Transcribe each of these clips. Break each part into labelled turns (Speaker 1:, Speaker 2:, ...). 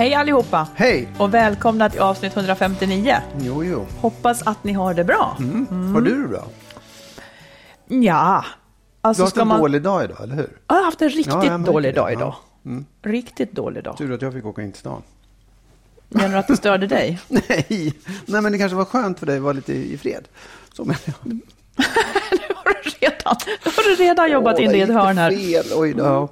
Speaker 1: Hej allihopa!
Speaker 2: Hej!
Speaker 1: Och välkomna till avsnitt 159.
Speaker 2: Jo, jo.
Speaker 1: Hoppas att ni har det bra.
Speaker 2: Mm. Har du det bra?
Speaker 1: Ja,
Speaker 2: Du
Speaker 1: alltså
Speaker 2: har haft en
Speaker 1: man...
Speaker 2: dålig dag idag, eller hur?
Speaker 1: Jag har haft en riktigt
Speaker 2: Ja,
Speaker 1: dålig dag
Speaker 2: Ja.
Speaker 1: idag. Riktigt dålig dag.
Speaker 2: Tur att jag fick åka in till stan.
Speaker 1: Menar du att det störde dig?
Speaker 2: Nej, nej men det kanske var skönt för dig att vara lite i fred. Så menar jag.
Speaker 1: Nu har du redan, har du redan jobbat
Speaker 2: Åh,
Speaker 1: in i ett hörn här.
Speaker 2: Fel. Oj då.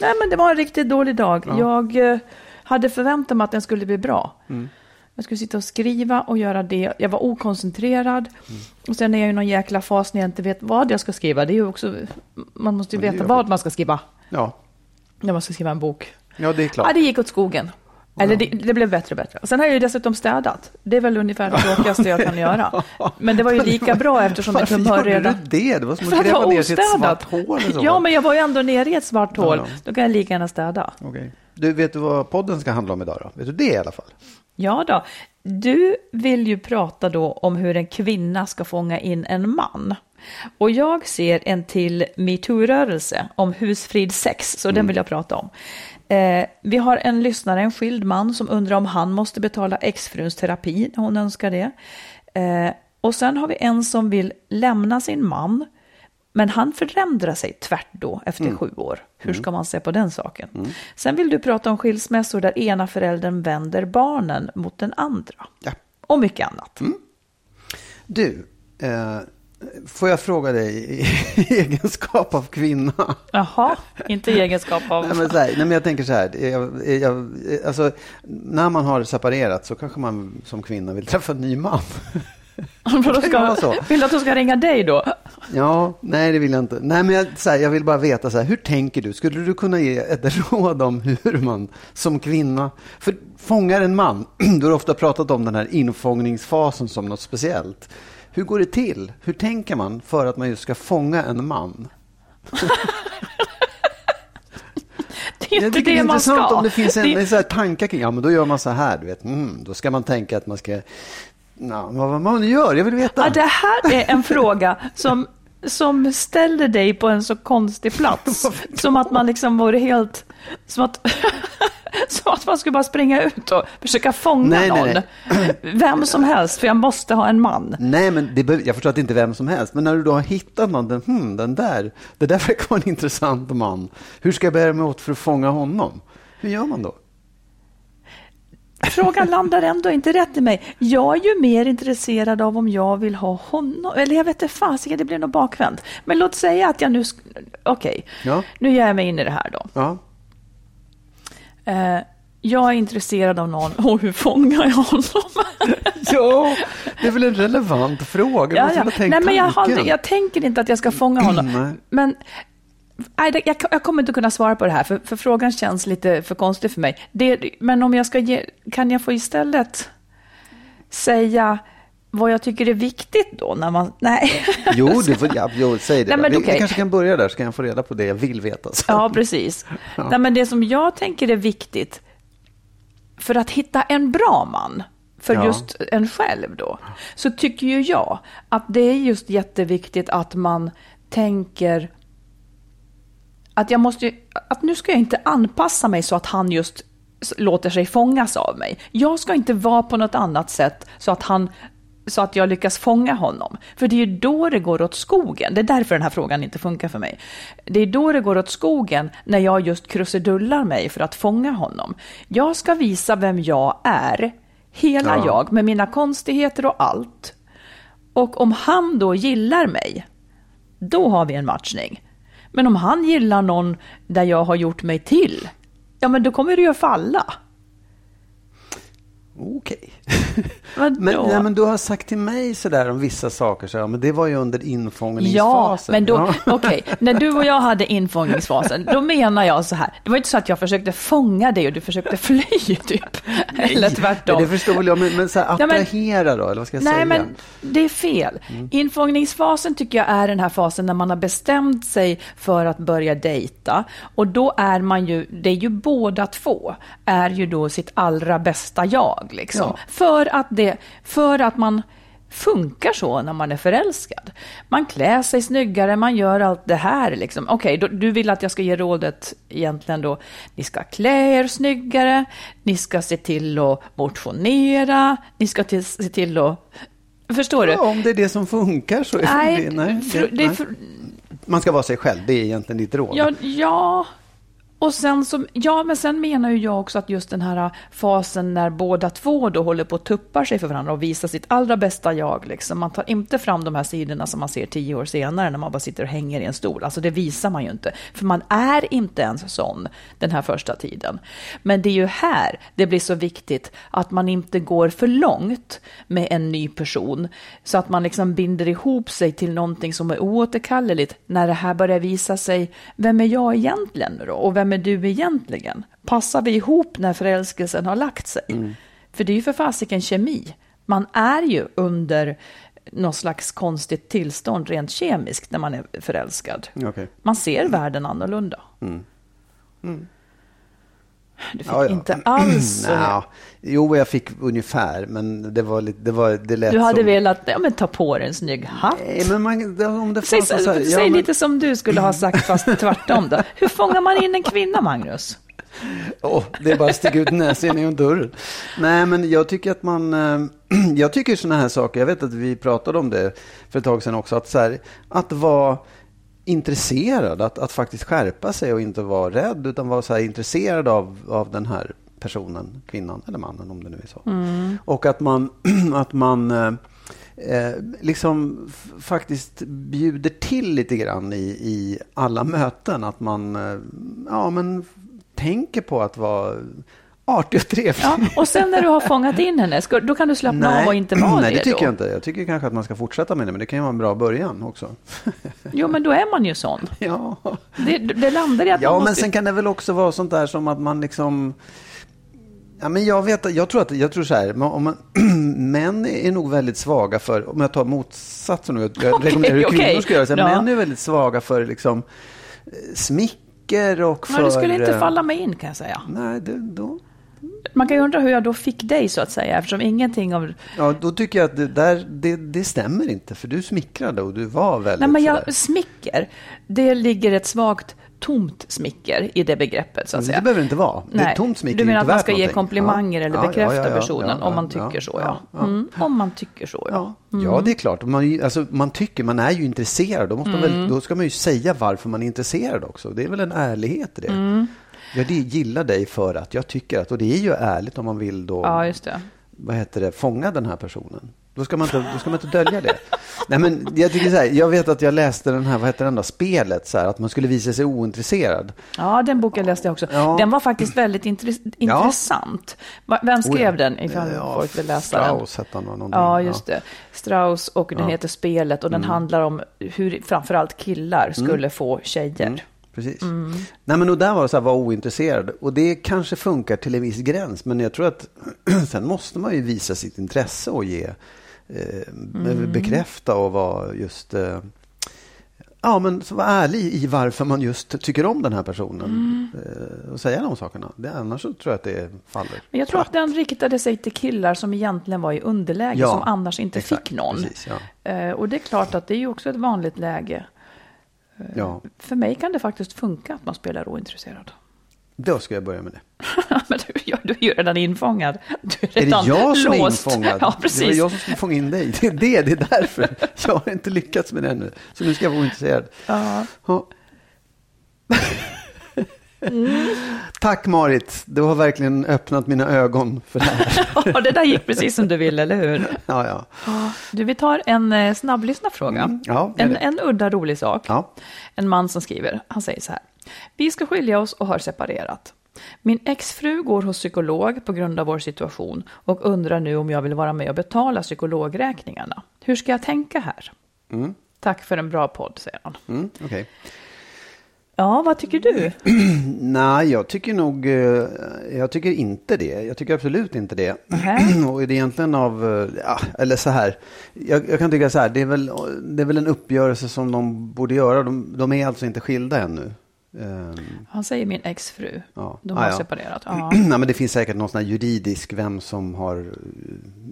Speaker 1: Nej, men det var en riktigt dålig dag. Jag eh, hade förväntat mig att den skulle bli bra.
Speaker 2: Mm.
Speaker 1: Jag skulle sitta och skriva och göra det. Jag var okoncentrerad.
Speaker 2: Mm.
Speaker 1: Och sen är jag i någon jäkla fas när jag inte vet vad jag ska skriva. Det är ju också, man måste ju veta vad man ska skriva
Speaker 2: Ja.
Speaker 1: när man ska skriva en bok.
Speaker 2: ja, det är
Speaker 1: Ja,
Speaker 2: klart.
Speaker 1: det gick åt skogen. Eller det, det blev bättre och bättre. Sen har jag ju dessutom städat. Det är väl ungefär det tråkigaste jag kan göra. Men det var ju lika bra eftersom mitt
Speaker 2: Varför
Speaker 1: humör
Speaker 2: gjorde
Speaker 1: redan...
Speaker 2: du det? Det var som att gräva ner sig i ett svart hål.
Speaker 1: Ja, men jag var ju ändå nere i ett svart hål.
Speaker 2: Ja, ja.
Speaker 1: Då kan jag lika gärna städa.
Speaker 2: Okej. Du, vet du vad podden ska handla om idag då? Vet du det i alla fall?
Speaker 1: Ja då. Du vill ju prata då om hur en kvinna ska fånga in en man. Och jag ser en till metoo-rörelse om husfrid sex, så den vill jag prata om. Eh, vi har en lyssnare, en skild man, som undrar om han måste betala exfruns terapi när hon önskar det. Eh, och sen har vi en som vill lämna sin man, men han förändrar sig tvärt då efter sju år. Hur ska man se på den saken? Sen vill du prata om skilsmässor där ena föräldern vänder barnen mot den andra.
Speaker 2: Ja.
Speaker 1: Och mycket annat.
Speaker 2: Du, eh, får jag fråga dig i egenskap av kvinna?
Speaker 1: Jaha, inte i egenskap av...
Speaker 2: Nej, men här, nej, men jag tänker så här. Jag, jag, alltså, när man har separerat så kanske man som kvinna vill träffa en ny man. Kan vara så.
Speaker 1: Vill du att de ska ringa dig då?
Speaker 2: Ja, nej det vill jag inte. Nej, men jag, här, jag vill bara veta, så här, hur tänker du? Skulle du kunna ge ett råd om hur man som kvinna, för fångar en man, du har ofta pratat om den här infångningsfasen som något speciellt. Hur går det till? Hur tänker man för att man just ska fånga en man?
Speaker 1: Det är inte
Speaker 2: tycker det är
Speaker 1: det man
Speaker 2: intressant
Speaker 1: ska.
Speaker 2: om det finns en,
Speaker 1: Det-
Speaker 2: så här tankar kring, ja men då gör man så här, du vet, mm, då ska man tänka att man ska, ja, vad man gör, jag vill veta.
Speaker 1: Ja, det här är en fråga som, som ställer dig på en så konstig plats. som att man liksom vore helt... Som att, som att man skulle bara springa ut och försöka fånga
Speaker 2: Nej,
Speaker 1: någon.
Speaker 2: nej,
Speaker 1: Vem som helst, för jag måste ha en man.
Speaker 2: Nej, men det, jag förstår att det inte är vem som helst. Men när du då har hittat någon, den, hmm, den där, det där verkar vara en intressant man. Hur ska jag bära mig åt för att fånga honom? Hur gör man då?
Speaker 1: Frågan landar ändå inte rätt i mig. Jag är ju mer intresserad av om jag vill ha honom. Eller jag vet inte fasiken, det blir nog bakvänt. Men låt säga att jag nu... Okej,
Speaker 2: Ja.
Speaker 1: nu ger jag mig in i det här då.
Speaker 2: Ja,
Speaker 1: Eh, jag är intresserad av någon och hur fångar jag honom?
Speaker 2: ja det är väl en relevant fråga.
Speaker 1: ja, ja. Nej, men jag, har, jag tänker inte att jag ska fånga honom. Men nej, jag, jag kommer inte kunna svara på det här, för, för frågan känns lite för konstig för mig. Det, men om jag ska ge, kan jag få istället säga vad jag tycker är viktigt då? När man, nej.
Speaker 2: Jo, du får, ja, jo, säg det.
Speaker 1: Nej, men
Speaker 2: vi,
Speaker 1: okej.
Speaker 2: vi kanske kan börja där så kan jag få reda på det jag vill veta. sen.
Speaker 1: Ja, precis. Nej, men det som jag tänker är viktigt för att hitta en bra man. för
Speaker 2: Ja.
Speaker 1: just en själv då, så tycker ju jag att det är just jätteviktigt att man tänker att jag måste, att nu ska jag inte anpassa mig så att han just låter sig fångas av mig. Jag ska inte vara på något annat sätt så att han så att jag lyckas fånga honom. För det är ju då det går åt skogen. Det är därför den här frågan inte funkar för mig. Det är då det går åt skogen när jag just krusidullar mig för att fånga honom. Jag ska visa vem jag är, hela
Speaker 2: Ja.
Speaker 1: jag, med mina konstigheter och allt. Och om han då gillar mig, då har vi en matchning. Men om han gillar någon där jag har gjort mig till, ja men då kommer det ju att falla.
Speaker 2: Okej.
Speaker 1: Vadå?
Speaker 2: Men, nej, men du har sagt till mig sådär om vissa saker, så, ja, men det var ju under
Speaker 1: Ja,
Speaker 2: infångningsfasen.
Speaker 1: men då,
Speaker 2: Ja.
Speaker 1: okej, när du och jag hade infångningsfasen, då menar jag så här, det var inte så att jag försökte fånga dig och du försökte fly typ, eller tvärtom.
Speaker 2: Men det förstår väl jag, men, men så här,
Speaker 1: Ja, men-
Speaker 2: attrahera då, eller vad ska jag
Speaker 1: Nej,
Speaker 2: säga?
Speaker 1: men det är fel.
Speaker 2: Mm.
Speaker 1: Infångningsfasen tycker jag är den här fasen när man har bestämt sig för att börja dejta. Och då är man ju, det är ju båda två, är ju då sitt allra bästa jag. Liksom.
Speaker 2: Ja.
Speaker 1: För, att det, för att man funkar så när man är förälskad. Man klär sig snyggare, man gör allt det här. Liksom. Okej, då- du vill att jag ska ge rådet egentligen då, ni ska klä er snyggare, ni ska se till att motionera, ni ska till, se till att... Förstår du?
Speaker 2: Ja, om det är det som funkar så är
Speaker 1: Nej,
Speaker 2: det, nej,
Speaker 1: för,
Speaker 2: det,
Speaker 1: är för,
Speaker 2: Man ska vara sig själv, det är egentligen ditt råd.
Speaker 1: ja, ja, och sen så, ja, men sen menar ju jag också att just den här äh, fasen när båda två då håller på att tuppar sig för varandra och visar sitt allra bästa jag. Liksom. Man tar inte fram de här sidorna som man ser tio år senare när man bara sitter och hänger i en stol. Alltså det visar man ju inte. För man är inte ens sån den här första tiden. Men det är ju här det blir så viktigt att man inte går för långt med en ny person. Så att man liksom binder ihop sig till någonting som är oåterkalleligt när det här börjar visa sig, vem är jag egentligen då? Och vem är du egentligen? Passar vi ihop när förälskelsen har lagt sig? För det är ju för fasiken kemi. Man är ju under något slags konstigt tillstånd rent kemiskt när man är förälskad.
Speaker 2: Okej.
Speaker 1: Man ser världen annorlunda. Du fick
Speaker 2: Ja, ja.
Speaker 1: inte alls...
Speaker 2: Nja, jo, jag fick ungefär, men det var lite, det var, det lät
Speaker 1: Du hade
Speaker 2: som...
Speaker 1: velat ja, men ta på dig en snygg hatt.
Speaker 2: Nej, men man, det- om det
Speaker 1: Säg,
Speaker 2: fanns så här,
Speaker 1: säg
Speaker 2: ja, men-
Speaker 1: lite som du skulle ha sagt fast tvärtom då. Hur fångar man in en kvinna, Magnus?
Speaker 2: Åh, det är bara att sticka ut näsan genom dörren. Nej, men jag tycker att man... eh, Jag tycker sådana här saker, jag vet att vi pratade om det för ett tag sedan också, att, så här, att vara intresserad, att, att faktiskt skärpa sig och inte vara rädd, utan vara så intresserad av, av den här personen, kvinnan eller mannen om det nu är så. Och att man, att man eh, eh, liksom faktiskt bjuder till lite grann i, i alla möten. Att man eh, ja, men tänker på att vara artig och trevlig.
Speaker 1: Ja, och sen när du har fångat in henne, ska, då kan du slappna av och inte vara
Speaker 2: nej, det
Speaker 1: det
Speaker 2: tycker
Speaker 1: då.
Speaker 2: jag inte. Jag tycker kanske att man ska fortsätta med det, men det kan ju vara en bra början också.
Speaker 1: Jo, men då är man ju sån.
Speaker 2: ja,
Speaker 1: Det, det landar i att
Speaker 2: ja men
Speaker 1: måste...
Speaker 2: sen kan det väl också vara sånt där som att man liksom... Ja, men jag, vet, jag tror att jag tror så här, om man, män är nog väldigt svaga för, om jag tar motsatsen, nu, jag
Speaker 1: Okej,
Speaker 2: rekommenderar hur
Speaker 1: okej.
Speaker 2: kvinnor ska göra, så här,
Speaker 1: Ja.
Speaker 2: män är väldigt svaga för liksom, eh, smicker och för...
Speaker 1: Men du skulle inte
Speaker 2: eh,
Speaker 1: falla mig in kan jag säga.
Speaker 2: Nej, det, då,
Speaker 1: Man kan ju undra hur jag då fick dig så att säga, eftersom ingenting av...
Speaker 2: ja, då tycker jag att det, där, det, det stämmer inte, för du smickrade och du var väldigt
Speaker 1: Nej, men
Speaker 2: sådär.
Speaker 1: jag, smicker, det ligger ett svagt tomt smicker i det begreppet så att säga.
Speaker 2: det behöver det inte vara. Det
Speaker 1: Nej,
Speaker 2: tomt smicker
Speaker 1: du menar att man ska ge
Speaker 2: någonting.
Speaker 1: komplimanger
Speaker 2: Ja.
Speaker 1: eller bekräfta
Speaker 2: ja, ja,
Speaker 1: personen om man tycker så,
Speaker 2: ja.
Speaker 1: Mm, om man tycker så, ja.
Speaker 2: Ja, ja, det är klart. Man, alltså, man tycker, man är ju intresserad. Då, måste man
Speaker 1: Mm.
Speaker 2: väl, då ska man ju säga varför man är intresserad också. Det är väl en ärlighet i det.
Speaker 1: Mm.
Speaker 2: Jag det- gillar dig för att jag tycker att, och det är ju ärligt om man vill då,
Speaker 1: Ja, just det.
Speaker 2: vad heter det, fånga den här personen. Då ska man inte, då ska man inte dölja det. Nej, men jag, tycker så här, jag vet att jag läste den här, vad heter den då, spelet, så här, att man skulle visa sig ointresserad.
Speaker 1: Ja, den boken läste jag också.
Speaker 2: Ja.
Speaker 1: Den var faktiskt väldigt intress- intressant. Va- Vem skrev
Speaker 2: Oh ja.
Speaker 1: den, ifall
Speaker 2: Ja,
Speaker 1: folk vill läsa den?
Speaker 2: Strauss hette han, någonting.
Speaker 1: Ja, just det. Strauss och den heter Spelet och
Speaker 2: Mm.
Speaker 1: den handlar om hur framförallt killar skulle få tjejer.
Speaker 2: Precis.
Speaker 1: Mm.
Speaker 2: Nej, men och där var det så här, var ointresserad. Och det kanske funkar till en viss gräns. Men jag tror att sen måste man ju visa sitt intresse och ge,
Speaker 1: Mm.
Speaker 2: bekräfta och vara just, eh, Ja, men så var ärlig i varför man just tycker om den här personen. Eh, och säga de sakerna. Det, annars så tror jag att det faller.
Speaker 1: Men jag tror att den riktade sig till killar som egentligen var i underläge,
Speaker 2: Ja,
Speaker 1: som annars inte
Speaker 2: exakt,
Speaker 1: fick någon.
Speaker 2: precis, ja.
Speaker 1: Eh, och det är klart att det är ju också ett vanligt läge.
Speaker 2: Ja,
Speaker 1: För mig kan det faktiskt funka att man spelar ointresserad.
Speaker 2: Då ska jag börja med det.
Speaker 1: Men du, du är ju redan infångad. Du är,
Speaker 2: Är det
Speaker 1: redan
Speaker 2: jag som är
Speaker 1: låst.
Speaker 2: infångad?
Speaker 1: Ja,
Speaker 2: Det var
Speaker 1: precis.
Speaker 2: jag som skulle fånga in dig. Det är det, det är därför. Jag har inte lyckats med det ännu. Så nu ska jag vara ointresserad.
Speaker 1: Ja.
Speaker 2: Ja. Tack Marit, du har verkligen öppnat mina ögon för det här.
Speaker 1: Ja, det där gick precis som du ville, eller hur?
Speaker 2: Ja, ja.
Speaker 1: Du, vi tar en eh, snabblyssnarfråga.
Speaker 2: Mm, ja,
Speaker 1: en, en udda rolig sak.
Speaker 2: Ja.
Speaker 1: En man som skriver, han säger så här. Vi ska skilja oss och har separerat. Min exfru går hos psykolog på grund av vår situation och undrar nu om jag vill vara med och betala psykologräkningarna. Hur ska jag tänka här? Tack för en bra podd, säger han.
Speaker 2: Mm, okej.
Speaker 1: Ja, vad tycker du?
Speaker 2: Nej, jag tycker nog, eh, jag tycker inte det. Jag tycker absolut inte det.
Speaker 1: Nähä.
Speaker 2: Och det är egentligen av, eh, ja, eller så här, jag, jag kan tycka så här, det är, väl, det är väl en uppgörelse som de borde göra. De, de är alltså inte skilda ännu. Ehm,
Speaker 1: Han säger min exfru.
Speaker 2: Ja.
Speaker 1: De
Speaker 2: Ah,
Speaker 1: har
Speaker 2: ja.
Speaker 1: separerat. Ja.
Speaker 2: Nej, men det finns säkert någon sån här juridisk, vem som har,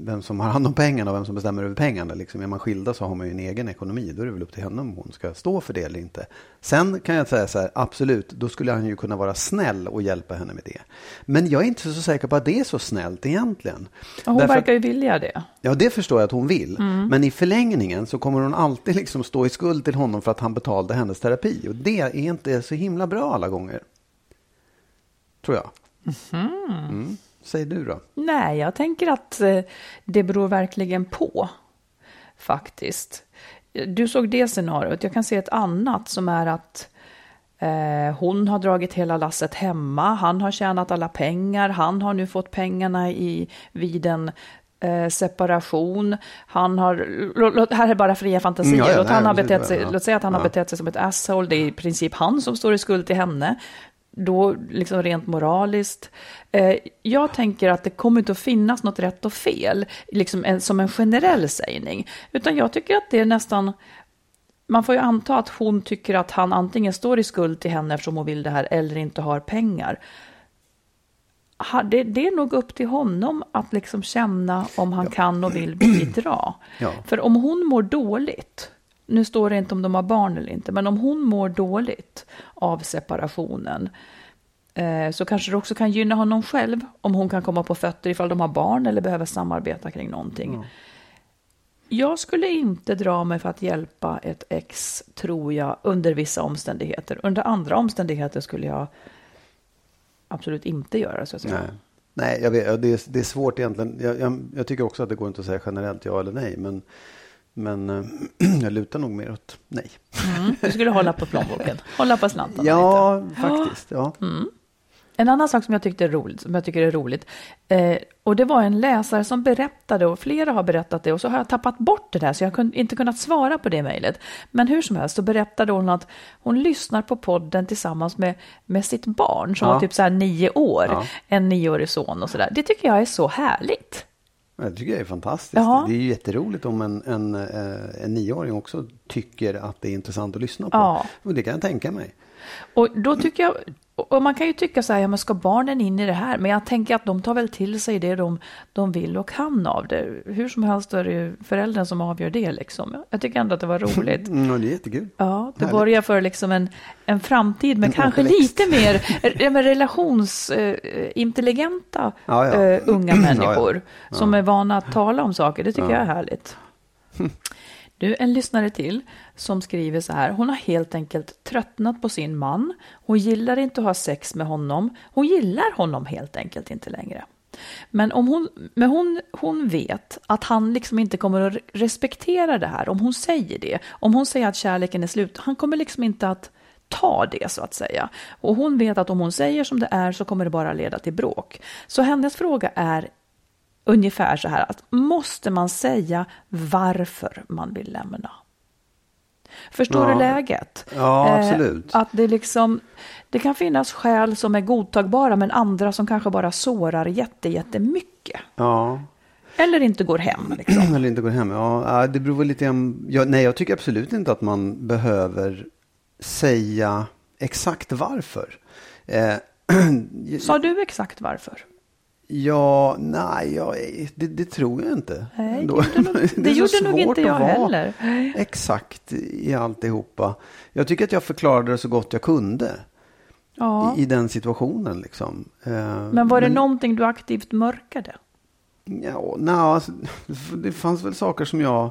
Speaker 2: vem som har hand om pengarna och vem som bestämmer över pengarna. Liksom, är man skilda så har man ju en egen ekonomi. Då är det väl upp till henne om hon ska stå för det eller inte. Sen kan jag säga så här, absolut, då skulle han ju kunna vara snäll och hjälpa henne med det. Men jag är inte så säker på att det är så snällt egentligen.
Speaker 1: Och hon
Speaker 2: Därför
Speaker 1: verkar ju vilja det.
Speaker 2: Ja, det förstår jag att hon vill. Men i förlängningen så kommer hon alltid liksom stå i skuld till honom för att han betalade hennes terapi. Och det är inte så himla bra alla gånger. Tror jag. Mm. Säg du då.
Speaker 1: Nej, jag tänker att eh, det beror verkligen på. Faktiskt. Du såg det scenariot. Jag kan se ett annat som är att eh, hon har dragit hela lasset hemma. Han har tjänat alla pengar. Han har nu fått pengarna i, vid en eh, separation. Han har, låt, här är bara fria fantasier.
Speaker 2: Mm, ja, ja,
Speaker 1: låt,
Speaker 2: nej,
Speaker 1: han har betett sig,
Speaker 2: ja.
Speaker 1: låt säga att han har betett sig som ett asshole. Det är i princip han som står i skuld till henne. Då liksom rent moraliskt. Eh, jag tänker att det kommer inte att finnas något rätt och fel, liksom en, som en generell sägning. Utan jag tycker att det är nästan, man får ju anta att hon tycker att han antingen står i skuld till henne eftersom hon vill det här eller inte har pengar. Det, det är nog upp till honom att liksom känna om han kan och vill bidra.
Speaker 2: Ja.
Speaker 1: För om hon mår dåligt, nu står det inte om de har barn eller inte, men om hon mår dåligt av separationen eh, så kanske det också kan gynna honom själv om hon kan komma på fötter ifall de har barn eller behöver samarbeta kring någonting. Jag skulle inte dra mig för att hjälpa ett ex, tror jag, under vissa omständigheter. Under andra omständigheter skulle jag absolut inte göra så att säga.
Speaker 2: Nej, nej jag vet, det, är, det är svårt egentligen. Jag, jag, jag tycker också att det går inte att säga generellt ja eller nej. Men, men eh, jag lutar nog mer åt nej.
Speaker 1: Mm, du skulle hålla på plånboken, hålla på slantarna lite.
Speaker 2: Ja, faktiskt. Ja.
Speaker 1: En annan sak som jag, tyckte är roligt, som jag tycker är roligt, eh, och det var en läsare som berättade, och flera har berättat det, och så har jag tappat bort det där, så jag har inte kunnat svara på det mejlet. Men hur som helst så berättade hon att hon lyssnar på podden tillsammans med, med sitt barn, som
Speaker 2: Ja.
Speaker 1: var typ så här nio år,
Speaker 2: Ja.
Speaker 1: en nioårig son och sådär. Det tycker jag är så härligt.
Speaker 2: Jag tycker det är fantastiskt.
Speaker 1: Ja.
Speaker 2: Det är ju jätteroligt om en, en, eh, en nioåring också tycker att det är intressant att lyssna på.
Speaker 1: Ja.
Speaker 2: Och det kan jag tänka mig.
Speaker 1: Och då tycker jag, och man kan ju tycka så här, ja men ska barnen in i det här? Men jag tänker att de tar väl till sig det de, de vill och kan av det. Hur som helst är det ju föräldern som avgör det liksom. Jag tyger ändå att det var roligt.
Speaker 2: Mm, det är jättekul.
Speaker 1: Ja, det
Speaker 2: Härligt.
Speaker 1: borgar för liksom en, en framtid med
Speaker 2: En
Speaker 1: kanske
Speaker 2: återväxt.
Speaker 1: lite mer eh, med relationsintelligenta
Speaker 2: Ja, ja.
Speaker 1: eh, unga människor
Speaker 2: Ja.
Speaker 1: som är vana att tala om saker. Det tycker jag är härligt. Du, en lyssnare till som skriver så här. Hon har helt enkelt tröttnat på sin man. Hon gillar inte att ha sex med honom. Hon gillar honom helt enkelt inte längre. Men, om hon, men hon, hon vet att han liksom inte kommer att respektera det här om hon säger det. Om hon säger att kärleken är slut, han kommer liksom inte att ta det så att säga. Och hon vet att om hon säger som det är så kommer det bara leda till bråk. Så hennes fråga är ungefär så här att måste man säga varför man vill lämna? Förstår
Speaker 2: Ja.
Speaker 1: du läget?
Speaker 2: Ja,
Speaker 1: Eh,
Speaker 2: absolut.
Speaker 1: att det liksom, det kan finnas skäl som är godtagbara men andra som kanske bara sårar jätte, jättemycket.
Speaker 2: Ja.
Speaker 1: Eller inte går hem. Liksom.
Speaker 2: Eller inte går hem. Ja, det beror väl lite grann. Ja, nej, jag tycker absolut inte att man behöver säga exakt varför. Eh,
Speaker 1: Sa du exakt varför?
Speaker 2: Ja, nej, ja, det, det tror jag inte.
Speaker 1: Nej, det gjorde nog, det
Speaker 2: så
Speaker 1: gjorde nog inte jag heller.
Speaker 2: Exakt i alltihopa. Jag tycker att jag förklarade det så gott jag kunde
Speaker 1: Ja.
Speaker 2: i, i den situationen. Liksom. Eh,
Speaker 1: Men var det någonting du aktivt mörkade?
Speaker 2: Ja, nej, alltså, det fanns väl saker som jag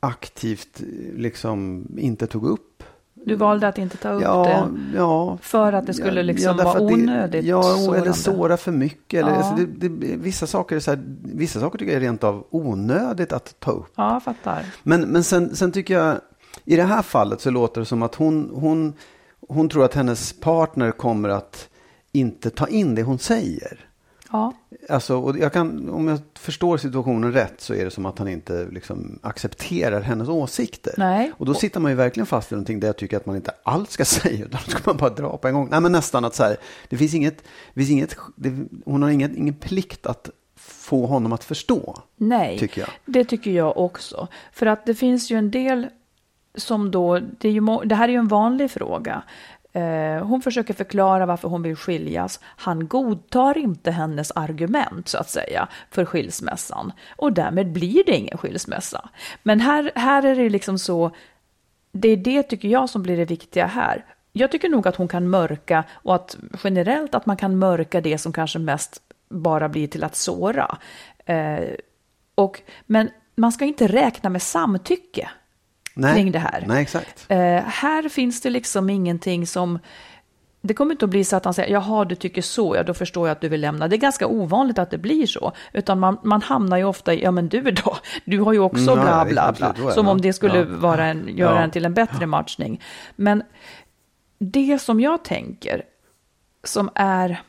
Speaker 2: aktivt liksom inte tog upp.
Speaker 1: Du valde att inte ta upp
Speaker 2: Ja,
Speaker 1: det
Speaker 2: ja.
Speaker 1: för att det skulle
Speaker 2: Ja,
Speaker 1: liksom vara
Speaker 2: att det-
Speaker 1: onödigt
Speaker 2: Ja,
Speaker 1: sårande.
Speaker 2: eller såra för mycket. Eller,
Speaker 1: Ja.
Speaker 2: alltså det, det, vissa, saker är så här, vissa saker tycker jag är rent av onödigt att ta upp.
Speaker 1: Ja, fattar.
Speaker 2: Men, men sen, sen tycker jag, i det här fallet så låter det som att hon, hon, hon tror att hennes partner kommer att inte ta in det hon säger.
Speaker 1: Ja,
Speaker 2: Alltså, och jag kan, om jag förstår situationen rätt så är det som att han inte liksom accepterar hennes åsikter.
Speaker 1: Nej.
Speaker 2: Och då sitter man ju verkligen fast i någonting där jag tycker att man inte alls ska säga, utan då ska man bara dra på en gång. Nej, men nästan att så här, det finns inget, det finns inget det, hon har ingen, ingen plikt att få honom att förstå.
Speaker 1: nej.
Speaker 2: Tycker jag.
Speaker 1: Det tycker jag också. För att det finns ju en del som då, det, ju, det här är ju en vanlig fråga. Eh, hon försöker förklara varför hon vill skiljas. Han godtar inte hennes argument så att säga för skilsmässan. Och därmed blir det ingen skilsmässa. Men här, här är det liksom så, det är det tycker jag som blir det viktiga här. Jag tycker nog att hon kan mörka och att generellt att man kan mörka det som kanske mest bara blir till att såra. Eh, och, men man ska inte räkna med samtycke
Speaker 2: Nej.
Speaker 1: kring det här.
Speaker 2: Nej, exakt.
Speaker 1: Eh, här finns det liksom ingenting som... Det kommer inte att bli så att han säger, jaha, du tycker så, ja då förstår jag att du vill lämna. Det är ganska ovanligt att det blir så. Utan man, man hamnar ju ofta i, ja men du då, du har ju också
Speaker 2: Mm, ja,
Speaker 1: bla bla bla.
Speaker 2: är
Speaker 1: Som om det skulle
Speaker 2: Ja.
Speaker 1: vara en, göra
Speaker 2: Ja.
Speaker 1: en till en bättre matchning. Men det som jag tänker, som är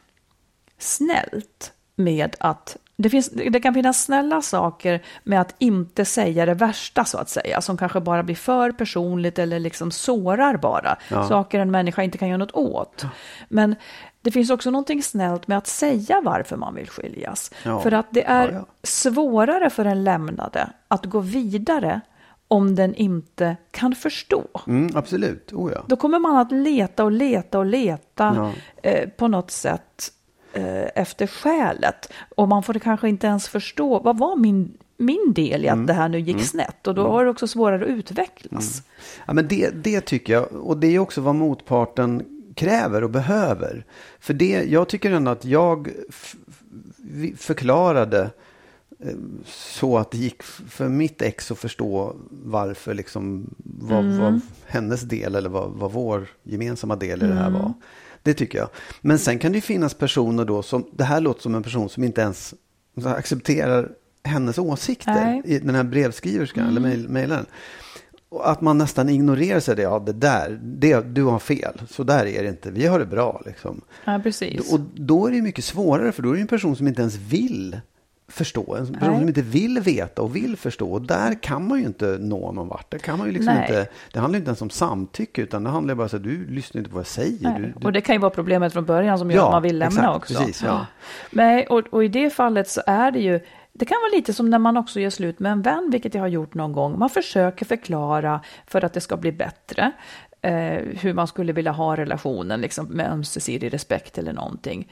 Speaker 1: snällt med att det, finns, det kan finnas snälla saker med att inte säga det värsta så att säga, som kanske bara blir för personligt eller liksom sårar bara.
Speaker 2: Ja.
Speaker 1: Saker en människa inte kan göra något åt. Men det finns också någonting snällt med att säga varför man vill skiljas.
Speaker 2: Ja.
Speaker 1: För att det är
Speaker 2: Ja, ja.
Speaker 1: svårare för en lämnade att gå vidare om den inte kan förstå.
Speaker 2: Mm, absolut, oh ja.
Speaker 1: Då kommer man att leta och leta och leta
Speaker 2: Ja.
Speaker 1: eh, på något sätt efter skälet. Och man får kanske inte ens förstå, vad var min, min del i att det här nu gick snett? Och då har det också svårare att utvecklas.
Speaker 2: Ja, men det, det tycker jag, och det är också vad motparten kräver och behöver. För det, jag tycker ändå att jag förklarade eh, så att det gick för mitt ex att förstå varför, liksom, vad, vad hennes del eller vad, vad vår gemensamma del i det här var. Det tycker jag. Men sen kan det ju finnas personer då som, det här låter som en person som inte ens accepterar hennes åsikter.
Speaker 1: Nej.
Speaker 2: I den här brevskriverskan eller mail, mejlaren. Och att man nästan ignorerar sig det. Ja, det där, det, du har fel. Så där är det inte. Vi har det bra liksom.
Speaker 1: Ja, precis.
Speaker 2: Och då är det mycket svårare för då är det en person som inte ens vill förstå. En person
Speaker 1: Nej.
Speaker 2: som inte vill veta och vill förstå. Och där kan man ju inte nå någon vart. Där kan man ju liksom
Speaker 1: Nej.
Speaker 2: inte, det handlar inte ens om samtycke utan det handlar bara om att du lyssnar inte på vad jag säger. Du, du,
Speaker 1: Och det kan ju vara problemet från början som gör
Speaker 2: Ja,
Speaker 1: att man vill lämna
Speaker 2: exakt,
Speaker 1: också.
Speaker 2: precis, ja.
Speaker 1: Nej, och, och i det fallet så är det ju, det kan vara lite som när man också gör slut med en vän, vilket jag har gjort någon gång. Man försöker förklara för att det ska bli bättre. Eh, hur man skulle vilja ha relationen liksom, med ömsesidig respekt eller någonting.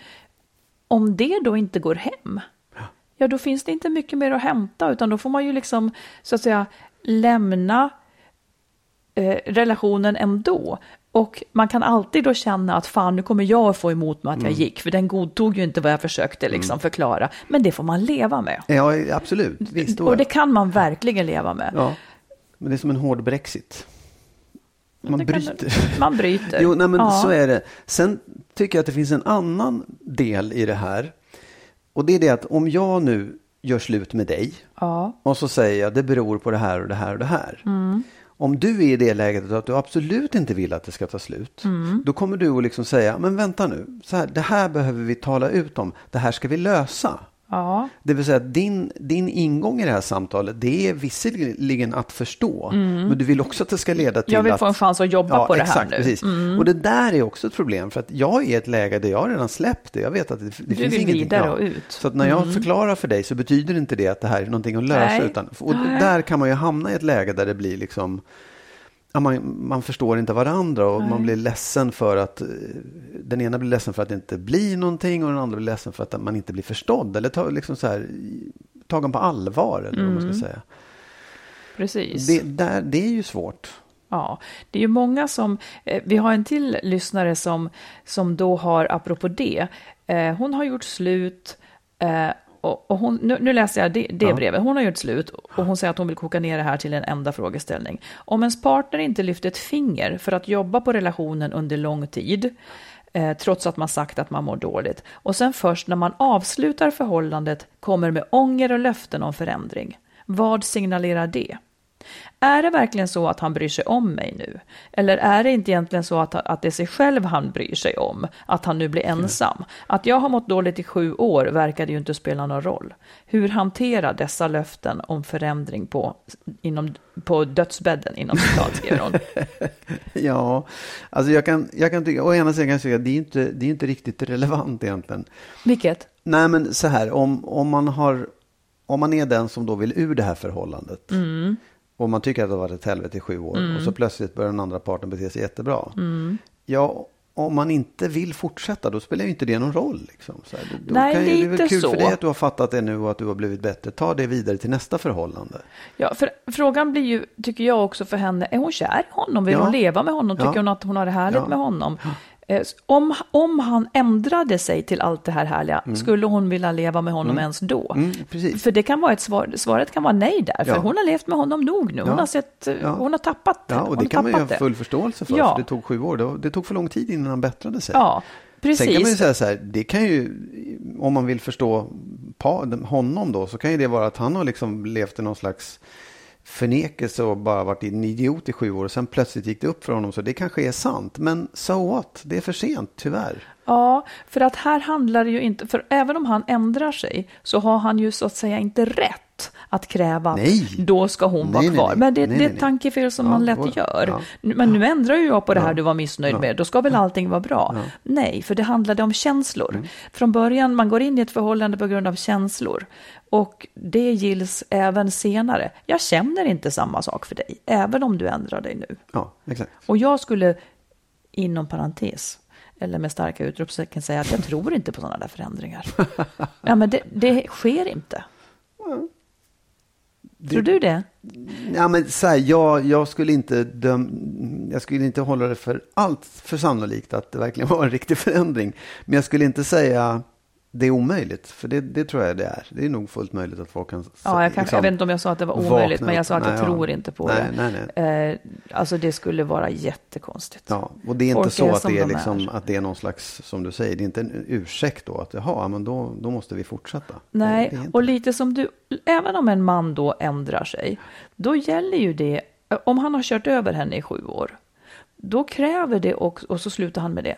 Speaker 1: Om det då inte går hem, ja då finns det inte mycket mer att hämta, utan då får man ju liksom så att säga lämna eh, relationen ändå. Och man kan alltid då känna att fan, nu kommer jag att få emot mig att jag gick, för den godtog ju inte vad jag försökte liksom förklara. Men det får man leva med.
Speaker 2: ja, absolut. Visst,
Speaker 1: Och det kan man verkligen leva med.
Speaker 2: Ja, men det är som en hård Brexit. Man bryter.
Speaker 1: Man bryter.
Speaker 2: Jo, nej, men
Speaker 1: Ja.
Speaker 2: så är det. Sen tycker jag att det finns en annan del i det här. Och det är det att om jag nu gör slut med dig
Speaker 1: Ja,
Speaker 2: och så säger jag det beror på det här och det här och det här.
Speaker 1: Mm.
Speaker 2: Om du är i det läget att du absolut inte vill att det ska ta slut.
Speaker 1: Mm.
Speaker 2: Då kommer du att liksom säga, men vänta nu, så här, det här behöver vi tala ut om. Det här ska vi lösa.
Speaker 1: Ja.
Speaker 2: Det vill säga att din, din ingång i det här samtalet, det är visserligen att förstå, men du vill också att det ska leda till
Speaker 1: Jag vill
Speaker 2: att...
Speaker 1: få en chans att jobba
Speaker 2: ja,
Speaker 1: på det
Speaker 2: exakt,
Speaker 1: här nu. Mm.
Speaker 2: Precis. Och det där är också ett problem, för att jag är i ett läge där jag redan släppt det. Jag vet att det, det
Speaker 1: Du
Speaker 2: finns
Speaker 1: vill vidare och ut. Mm.
Speaker 2: Så att när jag förklarar för dig så betyder inte det att det här är någonting att lösa.
Speaker 1: Nej.
Speaker 2: Utan, och
Speaker 1: Nej.
Speaker 2: där kan man ju hamna i ett läge där det blir liksom Ja, man, man förstår inte varandra och man blir ledsen för att eh, den ena blir ledsen för att det inte blir någonting och den andra blir ledsen för att man inte blir förstådd eller ta, liksom så här, tagen på allvar eller vad man
Speaker 1: Mm.
Speaker 2: ska säga.
Speaker 1: Precis.
Speaker 2: Det, där, det är ju svårt.
Speaker 1: Ja, det är ju många som, eh, vi har en till lyssnare som, som då har, apropå det, eh, hon har gjort slut eh, och, och hon, nu, nu läser jag det, det
Speaker 2: Ja.
Speaker 1: brevet. Hon har gjort slut och hon säger att hon vill koka ner det här till en enda frågeställning. Om ens partner inte lyfter ett finger för att jobba på relationen under lång tid, eh, trots att man sagt att man mår dåligt, och sen först när man avslutar förhållandet kommer med ånger och löften om förändring. Vad signalerar det? Är det verkligen så att han bryr sig om mig nu? Eller är det inte egentligen så att, att det är sig själv han bryr sig om? Att han nu blir ensam? Att jag har mått dåligt i sju år verkar det ju inte spela någon roll. Hur hanterar dessa löften om förändring på, inom, på dödsbädden, inom citat, skriver hon.
Speaker 2: Ja, alltså jag kan, jag kan tycka, å ena sidan kan jag säga att det är inte, det är inte riktigt relevant egentligen.
Speaker 1: Vilket?
Speaker 2: Nej, men så här, om, om, man har, om man är den som då vill ur det här förhållandet
Speaker 1: Mm.
Speaker 2: Och man tycker att det har varit ett helvete i sju år och så plötsligt börjar den andra parten bete sig jättebra.
Speaker 1: Mm.
Speaker 2: Ja, om man inte vill fortsätta då spelar ju inte det någon roll. Liksom. Så här, då
Speaker 1: Nej,
Speaker 2: kan ju,
Speaker 1: lite
Speaker 2: det är väl kul
Speaker 1: så.
Speaker 2: för dig att du har fattat det nu och att du har blivit bättre. Ta det vidare till nästa förhållande.
Speaker 1: Ja, för frågan blir ju, tycker jag också för henne, är hon kär i honom? Vill
Speaker 2: Ja.
Speaker 1: hon leva med honom? Tycker
Speaker 2: Ja.
Speaker 1: hon att hon har det härligt
Speaker 2: Ja.
Speaker 1: med honom? Eh, Om, om han ändrade sig till allt det här härliga, skulle hon vilja leva med honom ens då?
Speaker 2: Mm.
Speaker 1: För det kan vara ett svar, svaret kan vara nej där, för
Speaker 2: Ja.
Speaker 1: hon har levt med honom nog nu. Hon
Speaker 2: Ja.
Speaker 1: har, sett, eh,
Speaker 2: Ja.
Speaker 1: hon har tappat det.
Speaker 2: Ja, och det kan man ju ha full förståelse för. För det tog sju år. Det, det tog för lång tid innan han bättrade sig.
Speaker 1: Ja, precis.
Speaker 2: Sen kan man ju säga så här, det kan ju, om man vill förstå honom då, så kan ju det vara att han har liksom levt i någon slags förnekelse och bara varit en idiot i sju år och sen plötsligt gick det upp för honom. Så det kanske är sant, men so what? Det är för sent, tyvärr.
Speaker 1: Ja, för att här handlar det ju inte, för även om han ändrar sig så har han ju så att säga inte rätt att kräva att
Speaker 2: Nej.
Speaker 1: då ska hon
Speaker 2: Nej,
Speaker 1: vara
Speaker 2: nej,
Speaker 1: kvar.
Speaker 2: nej.
Speaker 1: Men det, det är ett tankefel som
Speaker 2: Ja,
Speaker 1: man lätt
Speaker 2: och-
Speaker 1: gör.
Speaker 2: ja.
Speaker 1: Men nu ändrar ju jag på det här
Speaker 2: Ja.
Speaker 1: du var missnöjd
Speaker 2: Ja.
Speaker 1: med, då ska väl allting vara bra? Nej, för det handlade om känslor.
Speaker 2: Mm.
Speaker 1: Från början, man går in i ett förhållande på grund av känslor. Och det gills även senare. Jag känner inte samma sak för dig, även om du ändrar dig nu.
Speaker 2: Ja, exakt.
Speaker 1: Och jag skulle inom parentes eller med starka utropstecken säga att jag tror inte på sådana där förändringar. Ja, men det, det sker inte. Tror du det?
Speaker 2: Ja, men så här, jag, jag, skulle inte döm, jag skulle inte hålla det för allt för sannolikt att det verkligen var en riktig förändring. Men jag skulle inte säga det är omöjligt, för det, det tror jag det är. Det är nog fullt möjligt att folk kan...
Speaker 1: Ja, jag, kanske,
Speaker 2: liksom
Speaker 1: jag vet inte om jag sa att det var omöjligt, men jag sa att
Speaker 2: Nej,
Speaker 1: jag
Speaker 2: ja.
Speaker 1: tror inte på
Speaker 2: nej,
Speaker 1: det.
Speaker 2: Nej, nej.
Speaker 1: Eh, alltså det skulle vara jättekonstigt.
Speaker 2: Ja, och det är
Speaker 1: Folk
Speaker 2: inte så
Speaker 1: är
Speaker 2: att det är,
Speaker 1: de
Speaker 2: liksom,
Speaker 1: är.
Speaker 2: att det är någon slags, som du säger, det är inte en ursäkt då att jaha, men då, då måste vi fortsätta.
Speaker 1: Nej, och lite som du, även om en man då ändrar sig, då gäller ju det, om han har kört över henne i sju år, då kräver det också, och så slutar han med det,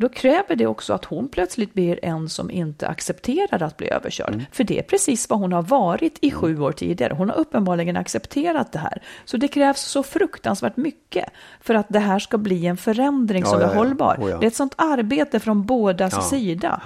Speaker 1: då kräver det också att hon plötsligt blir en som inte accepterar att bli överkörd.
Speaker 2: Mm.
Speaker 1: För det är precis vad hon har varit i sju år tidigare. Hon har uppenbarligen accepterat det här. Så det krävs så fruktansvärt mycket för att det här ska bli en förändring
Speaker 2: Ja,
Speaker 1: som
Speaker 2: ja,
Speaker 1: är
Speaker 2: ja.
Speaker 1: hållbar.
Speaker 2: Oh, ja.
Speaker 1: Det är ett sånt arbete från bådas sida.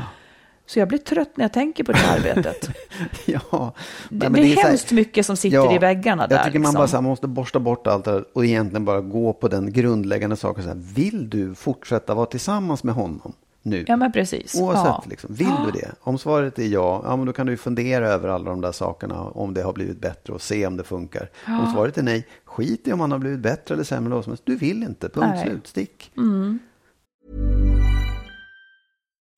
Speaker 1: Så jag blir trött när jag tänker på det arbetet.
Speaker 2: Ja,
Speaker 1: Det,
Speaker 2: men
Speaker 1: det är
Speaker 2: så här-
Speaker 1: hemskt mycket som sitter i väggarna där.
Speaker 2: Jag tycker man
Speaker 1: liksom.
Speaker 2: bara så här, man måste borsta bort allt det och egentligen bara gå på den grundläggande saken. Så här, vill du fortsätta vara tillsammans med honom nu?
Speaker 1: Ja, men precis.
Speaker 2: Oavsett,
Speaker 1: ja.
Speaker 2: liksom, vill du det? Om svaret är ja, ja men då kan du fundera över alla de där sakerna, om det har blivit bättre och se om det funkar. Om svaret är nej, skit i om han har blivit bättre eller sämre. Du vill inte, punkt
Speaker 1: Nej.
Speaker 2: slut, stick.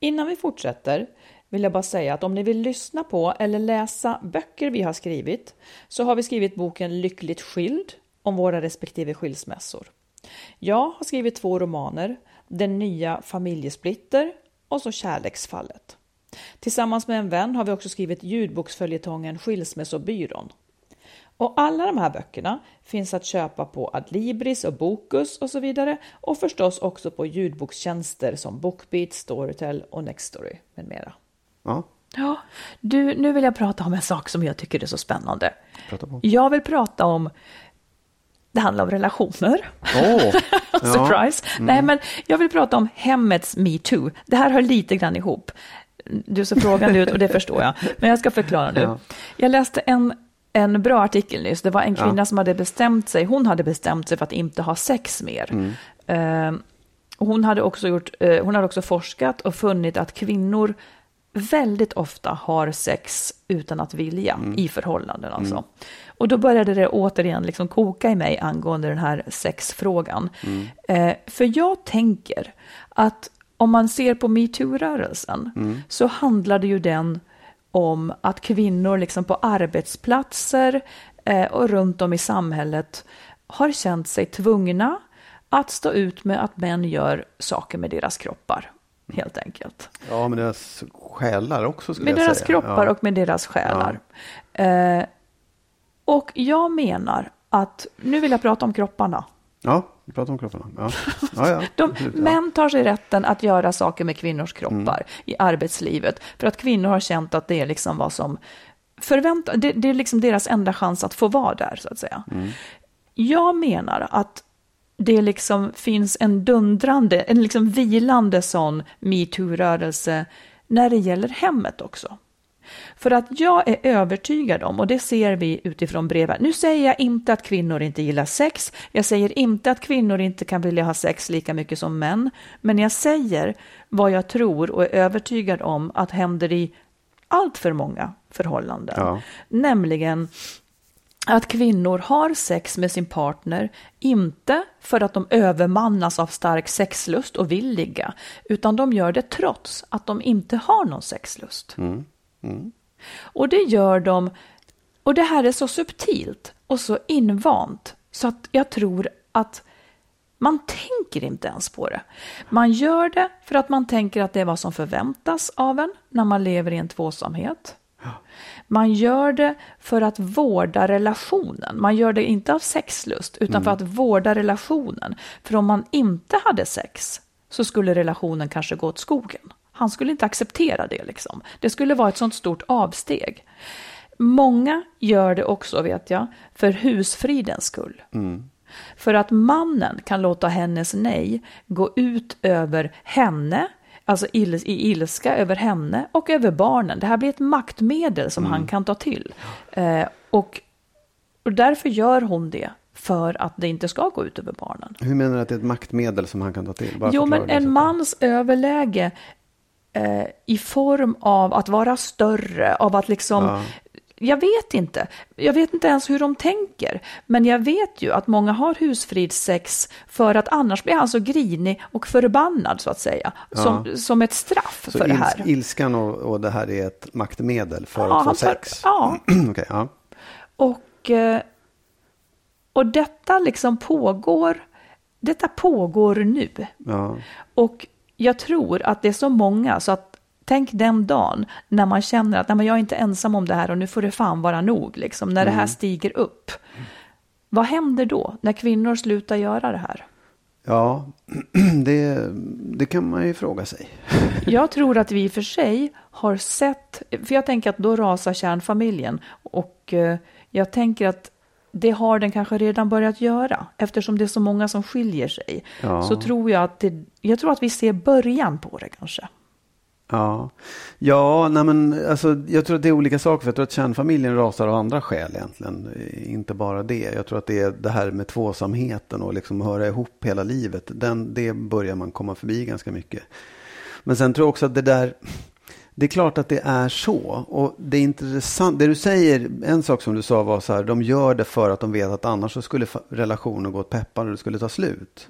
Speaker 1: Innan vi fortsätter vill jag bara säga att om ni vill lyssna på eller läsa böcker vi har skrivit så har vi skrivit boken Lyckligt skild om våra respektive skilsmässor. Jag har skrivit två romaner, Den nya familjesplitter och så Kärleksfallet. Tillsammans med en vän har vi också skrivit ljudboksföljetongen Skilsmässobyrån. Och alla de här böckerna finns att köpa på Adlibris och Bokus och så vidare och förstås också på ljudbokstjänster som Bookbeat, Storytel och Nextory med mera.
Speaker 2: Ja,
Speaker 1: Ja, du, nu vill jag prata om en sak som jag tycker är så spännande.
Speaker 2: prata på.
Speaker 1: Jag vill prata om, det handlar om relationer.
Speaker 2: Åh,
Speaker 1: Surprise! Nej, men jag vill prata om hemmets metoo. Det här hör lite grann ihop. Du ser frågande ut och det förstår jag. Men jag ska förklara nu.
Speaker 2: Ja.
Speaker 1: Jag läste en, en bra artikel nyss. Det var en kvinna
Speaker 2: Ja.
Speaker 1: som hade bestämt sig. Hon hade bestämt sig för att inte ha sex mer. Eh, och hon, hade också gjort, eh, hon hade också forskat och funnit att kvinnor väldigt ofta har sex utan att vilja i förhållanden. Alltså. Och då började det återigen liksom koka i mig angående den här sexfrågan. Eh, för jag tänker att om man ser på metoo-rörelsen så handlade ju den om att kvinnor liksom på arbetsplatser eh, och runt om i samhället har känt sig tvungna att stå ut med att män gör saker med deras kroppar, helt enkelt.
Speaker 2: ja, med deras själar också skulle
Speaker 1: Med
Speaker 2: jag
Speaker 1: deras
Speaker 2: säga.
Speaker 1: kroppar
Speaker 2: ja.
Speaker 1: och med deras själar. Eh, och jag menar att, nu vill jag prata om kropparna.
Speaker 2: Ja, vi pratar om kropparna. Ja, ja, ja.
Speaker 1: De,
Speaker 2: absolut,
Speaker 1: män tar sig rätten att göra saker med kvinnors kroppar i arbetslivet för att kvinnor har känt att det är liksom vad som förväntas, det, det är liksom deras enda chans att få vara där så att säga. Jag menar att det liksom finns en dundrande, en liksom vilande sån metoo-rörelse när det gäller hemmet också. För att jag är övertygad om, och det ser vi utifrån breven, nu säger jag inte att kvinnor inte gillar sex, jag säger inte att kvinnor inte kan vilja ha sex lika mycket som män, men jag säger vad jag tror och är övertygad om att händer i allt för många förhållanden.
Speaker 2: Ja.
Speaker 1: Nämligen att kvinnor har sex med sin partner, inte för att de övermannas av stark sexlust och vill ligga, utan de gör det trots att de inte har någon sexlust. Och det gör de, och det här är så subtilt och så invant, så att jag tror att man tänker inte ens på det. Man gör det för att man tänker att det är vad som förväntas av en när man lever i en tvåsamhet. Man gör det för att vårda relationen. Man gör det inte av sexlust, utan för att vårda relationen. För om man inte hade sex så skulle relationen kanske gå åt skogen. Han skulle inte acceptera det. Liksom. Det skulle vara ett sånt stort avsteg. Många gör det också, vet jag, för husfridens skull. För att mannen kan låta hennes nej gå ut över henne, alltså il i ilska över henne och över barnen. Det här blir ett maktmedel som han kan ta till. Eh, och, och därför gör hon det, för att det inte ska gå ut över barnen.
Speaker 2: Hur menar du att det är ett maktmedel som han kan ta till? Bara
Speaker 1: Jo, men en mans överläge eh, i form av att vara större, av att liksom...
Speaker 2: Ja.
Speaker 1: Jag vet inte. Jag vet inte ens hur de tänker. Men jag vet ju att många har husfridssex för att annars blir han så grinig och förbannad så att säga. Som, som ett straff
Speaker 2: Så
Speaker 1: för det här.
Speaker 2: ilskan och, och det här är ett maktmedel för
Speaker 1: Ja,
Speaker 2: att få sex?
Speaker 1: ja.
Speaker 2: Okej, ja.
Speaker 1: Och, eh, och detta liksom pågår, detta pågår nu.
Speaker 2: ja.
Speaker 1: Och jag tror att det är så många så att tänk den dagen när man känner att Nej, men jag är inte ensam om det här och nu får det fan vara nog, liksom, när det här stiger upp. Vad händer då, när kvinnor slutar göra det här?
Speaker 2: Ja, det, det kan man ju fråga sig.
Speaker 1: Jag tror att vi i och för sig har sett, för jag tänker att då rasar kärnfamiljen och eh, jag tänker att det har den kanske redan börjat göra eftersom det är så många som skiljer sig.
Speaker 2: Ja.
Speaker 1: Så tror jag att det, jag tror att vi ser början på det kanske.
Speaker 2: Ja, ja nej men, alltså, jag tror att det är olika saker. För jag tror att kärnfamiljen rasar av andra skäl egentligen. Inte bara det. Jag tror att det är det här med tvåsamheten och liksom höra ihop hela livet. Den, det börjar man komma förbi ganska mycket. Men sen tror jag också att det där det är klart att det är så. Och det är intressant. Det du säger, en sak som du sa var så här, de gör det för att de vet att annars så skulle relationen gå åt peppan och det skulle ta slut.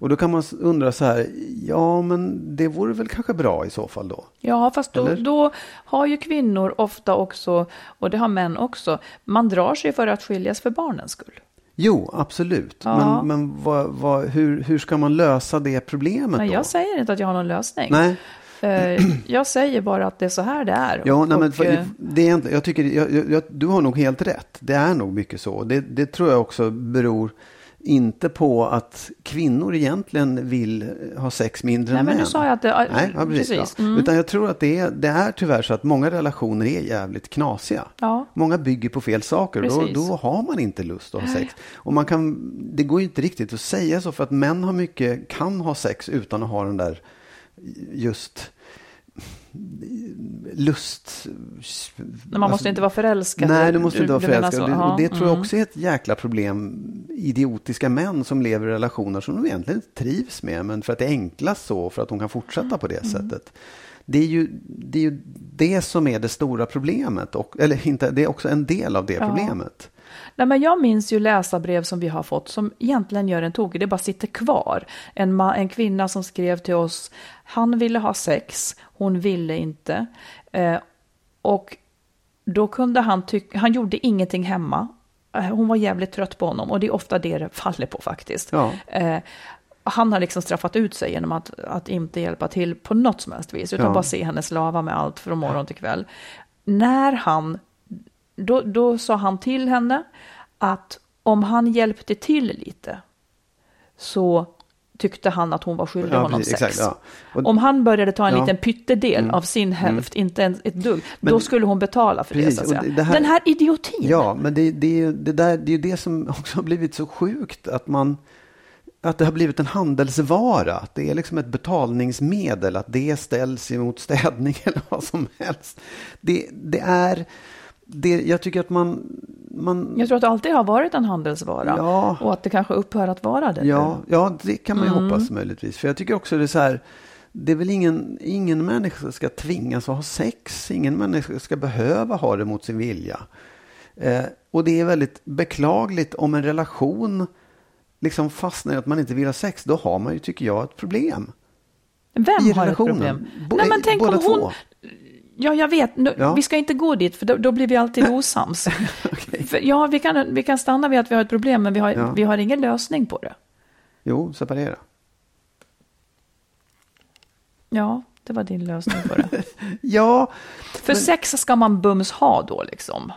Speaker 2: Och då kan man undra så här, ja men det vore väl kanske bra i så fall då?
Speaker 1: Ja, fast då, då har ju kvinnor ofta också, och det har män också, man drar sig för att skiljas för barnens skull.
Speaker 2: Jo, absolut.
Speaker 1: Ja.
Speaker 2: Men, men vad, vad, hur, hur ska man lösa det problemet
Speaker 1: Men
Speaker 2: då?
Speaker 1: jag säger inte att jag har någon lösning.
Speaker 2: Nej,
Speaker 1: Jag säger bara att det är så här det är.
Speaker 2: Ja,
Speaker 1: Och-
Speaker 2: nej, men för,
Speaker 1: eh,
Speaker 2: det är jag tycker, jag, jag, du har nog helt rätt. Det är nog mycket så. Det, det tror jag också beror inte på att kvinnor egentligen vill ha sex mindre
Speaker 1: Nej,
Speaker 2: än
Speaker 1: men
Speaker 2: män.
Speaker 1: nu sa jag att det-
Speaker 2: Nej, ja, precis.
Speaker 1: precis. Mm.
Speaker 2: Utan jag tror att det är, det är tyvärr så att många relationer är jävligt knasiga.
Speaker 1: Ja.
Speaker 2: Många bygger på fel saker då, då har man inte lust att ha sex. Och man kan, det går ju inte riktigt att säga så för att män har mycket, kan ha sex utan att ha den där just lust...
Speaker 1: Men man måste inte vara förälskad.
Speaker 2: Nej, du måste inte vara förälskad. Och det,
Speaker 1: ja,
Speaker 2: och det tror jag
Speaker 1: mm.
Speaker 2: också är ett jäkla problem. Idiotiska män som lever i relationer som de egentligen inte trivs med. Men för att det är enklast så, för att de kan fortsätta på det
Speaker 1: Mm.
Speaker 2: sättet. Det är, ju, det är ju det som är det stora problemet. Och, eller inte, det är också en del av det
Speaker 1: Ja. Nej, men jag minns ju läsarbrev som vi har fått som egentligen gör en tokig. Det bara sitter kvar. En, en kvinna som skrev till oss. Han ville ha sex, hon ville inte. Eh, och då kunde han tycka, han gjorde ingenting hemma. Eh, hon var jävligt trött på honom och det är ofta det det faller på faktiskt.
Speaker 2: Ja.
Speaker 1: Eh, han har liksom straffat ut sig genom att, att inte hjälpa till på något som helst vis, utan
Speaker 2: Ja.
Speaker 1: bara se henne slava med allt från morgon till kväll. När han, då, då sa han till henne att om han hjälpte till lite så tyckte han att hon var skyldig
Speaker 2: Ja,
Speaker 1: honom
Speaker 2: precis,
Speaker 1: sex.
Speaker 2: exakt, ja. Och-
Speaker 1: Om han började ta en
Speaker 2: Ja.
Speaker 1: liten pyttedel av sin hälft, inte ens ett dugg,
Speaker 2: Men-
Speaker 1: då skulle hon betala för
Speaker 2: Precis,
Speaker 1: det. Så att
Speaker 2: och
Speaker 1: säga.
Speaker 2: det- här-
Speaker 1: Den här idiotin.
Speaker 2: Ja, men det, det, det, där, det är ju det som också har blivit så sjukt. Att, man, att det har blivit en handelsvara. Att det är liksom ett betalningsmedel. Att det ställs emot städning eller vad som helst. Det, det är... Det, jag tycker att man... man
Speaker 1: Jag tror att det alltid har varit en handelsvara
Speaker 2: Ja.
Speaker 1: och att det kanske upphör att vara det.
Speaker 2: Ja, ja, det kan man ju
Speaker 1: Mm.
Speaker 2: hoppas möjligtvis. För jag tycker också det är så här. Det är väl ingen, ingen människa ska tvingas att ha sex. Ingen människa ska behöva ha det mot sin vilja. Eh, och det är väldigt beklagligt om en relation liksom fastnar i att man inte vill ha sex. Då har man ju, tycker jag, ett problem.
Speaker 1: Vem
Speaker 2: I
Speaker 1: har ett
Speaker 2: relationen.
Speaker 1: problem?
Speaker 2: Bo-
Speaker 1: Nej, men tänk
Speaker 2: båda
Speaker 1: om hon...
Speaker 2: två.
Speaker 1: Ja, jag vet.
Speaker 2: Ja.
Speaker 1: Vi ska inte gå dit, för då, då blir vi alltid osams. för, ja, vi kan, vi kan stanna vid att vi har ett problem, men vi har,
Speaker 2: Ja.
Speaker 1: vi har ingen lösning på det.
Speaker 2: Jo, separera.
Speaker 1: Ja, det var din lösning på det.
Speaker 2: Ja,
Speaker 1: För sex ska man bums ha då, liksom.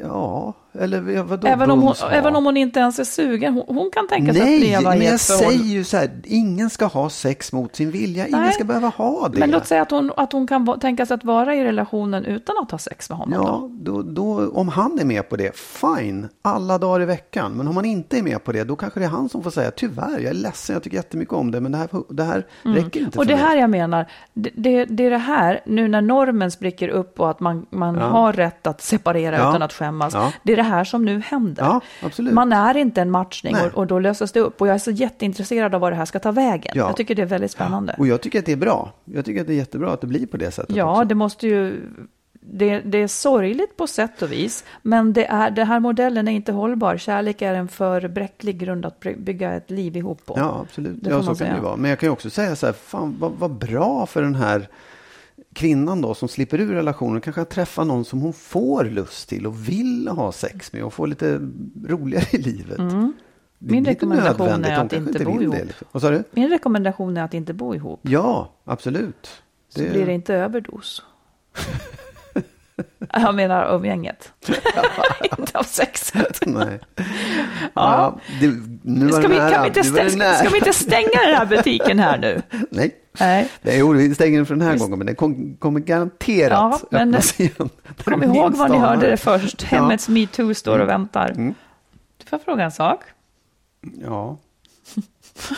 Speaker 2: ja, eller vadå
Speaker 1: Även om, hon, även om hon inte ens är sugen. Hon, hon kan tänka sig att
Speaker 2: Nej,
Speaker 1: leva i
Speaker 2: men jag
Speaker 1: ett förhållande.
Speaker 2: säger ju så här, ingen ska ha sex mot sin vilja. Ingen
Speaker 1: Nej.
Speaker 2: ska behöva ha det.
Speaker 1: Men låt säga att hon, att hon kan tänka sig att vara i relationen utan att ha sex med honom.
Speaker 2: Ja,
Speaker 1: Då.
Speaker 2: då, om han är med på det, fine, alla dagar i veckan. Men om han inte är med på det, då kanske det är han som får säga tyvärr, jag är ledsen, jag tycker jättemycket om det, men det här, det här räcker inte
Speaker 1: Mm. Och det
Speaker 2: mig.
Speaker 1: här jag menar, det, det, det är det här, nu när normen spricker upp och att man, man
Speaker 2: Ja.
Speaker 1: har rätt att separera
Speaker 2: Ja.
Speaker 1: utan att skämmas.
Speaker 2: Ja.
Speaker 1: Det är det här som nu händer.
Speaker 2: Ja.
Speaker 1: Man är inte en matchning och, och då löses det upp. Och jag är så jätteintresserad av vad det här ska ta vägen.
Speaker 2: Ja.
Speaker 1: Jag tycker det är väldigt spännande.
Speaker 2: Och jag tycker att det är bra. Jag tycker att det är jättebra att det blir på det sättet
Speaker 1: Ja,
Speaker 2: också.
Speaker 1: det måste ju... Det, det är sorgligt på sätt och vis, men det är, den här modellen är inte hållbar. Kärlek är en för bräcklig grund att by- bygga ett liv ihop på.
Speaker 2: Ja, absolut.
Speaker 1: Det
Speaker 2: ja, så kan det vara. Men jag kan ju också säga så här, fan vad, vad bra för den här kvinnan då som slipper ur relationen. Kanske träffa någon som hon får lust till och vill ha sex med och få lite roligare i livet.
Speaker 1: Mm.
Speaker 2: det
Speaker 1: Min
Speaker 2: inte
Speaker 1: rekommendation är att
Speaker 2: kanske
Speaker 1: inte bo ihop.
Speaker 2: det, liksom. Du?
Speaker 1: Min rekommendation är att inte bo ihop.
Speaker 2: Ja, absolut.
Speaker 1: Så blir det inte överdos. Jag menar umgänget. inte av sexet.
Speaker 2: Nej.
Speaker 1: Ja.
Speaker 2: det, nu var
Speaker 1: Ska vi,
Speaker 2: nära.
Speaker 1: kan vi, inte ska vi stänga den här butiken här nu?
Speaker 2: Nej.
Speaker 1: Nej.
Speaker 2: Nej, jo, vi stänger den för den här gången, men den kom, kommer garanterat
Speaker 1: Ja, men-
Speaker 2: öppnas igen.
Speaker 1: Kom ihåg var ni hörde det först.
Speaker 2: Ja.
Speaker 1: Hemmets metoo står och väntar.
Speaker 2: Mm.
Speaker 1: Du får fråga en sak.
Speaker 2: Ja.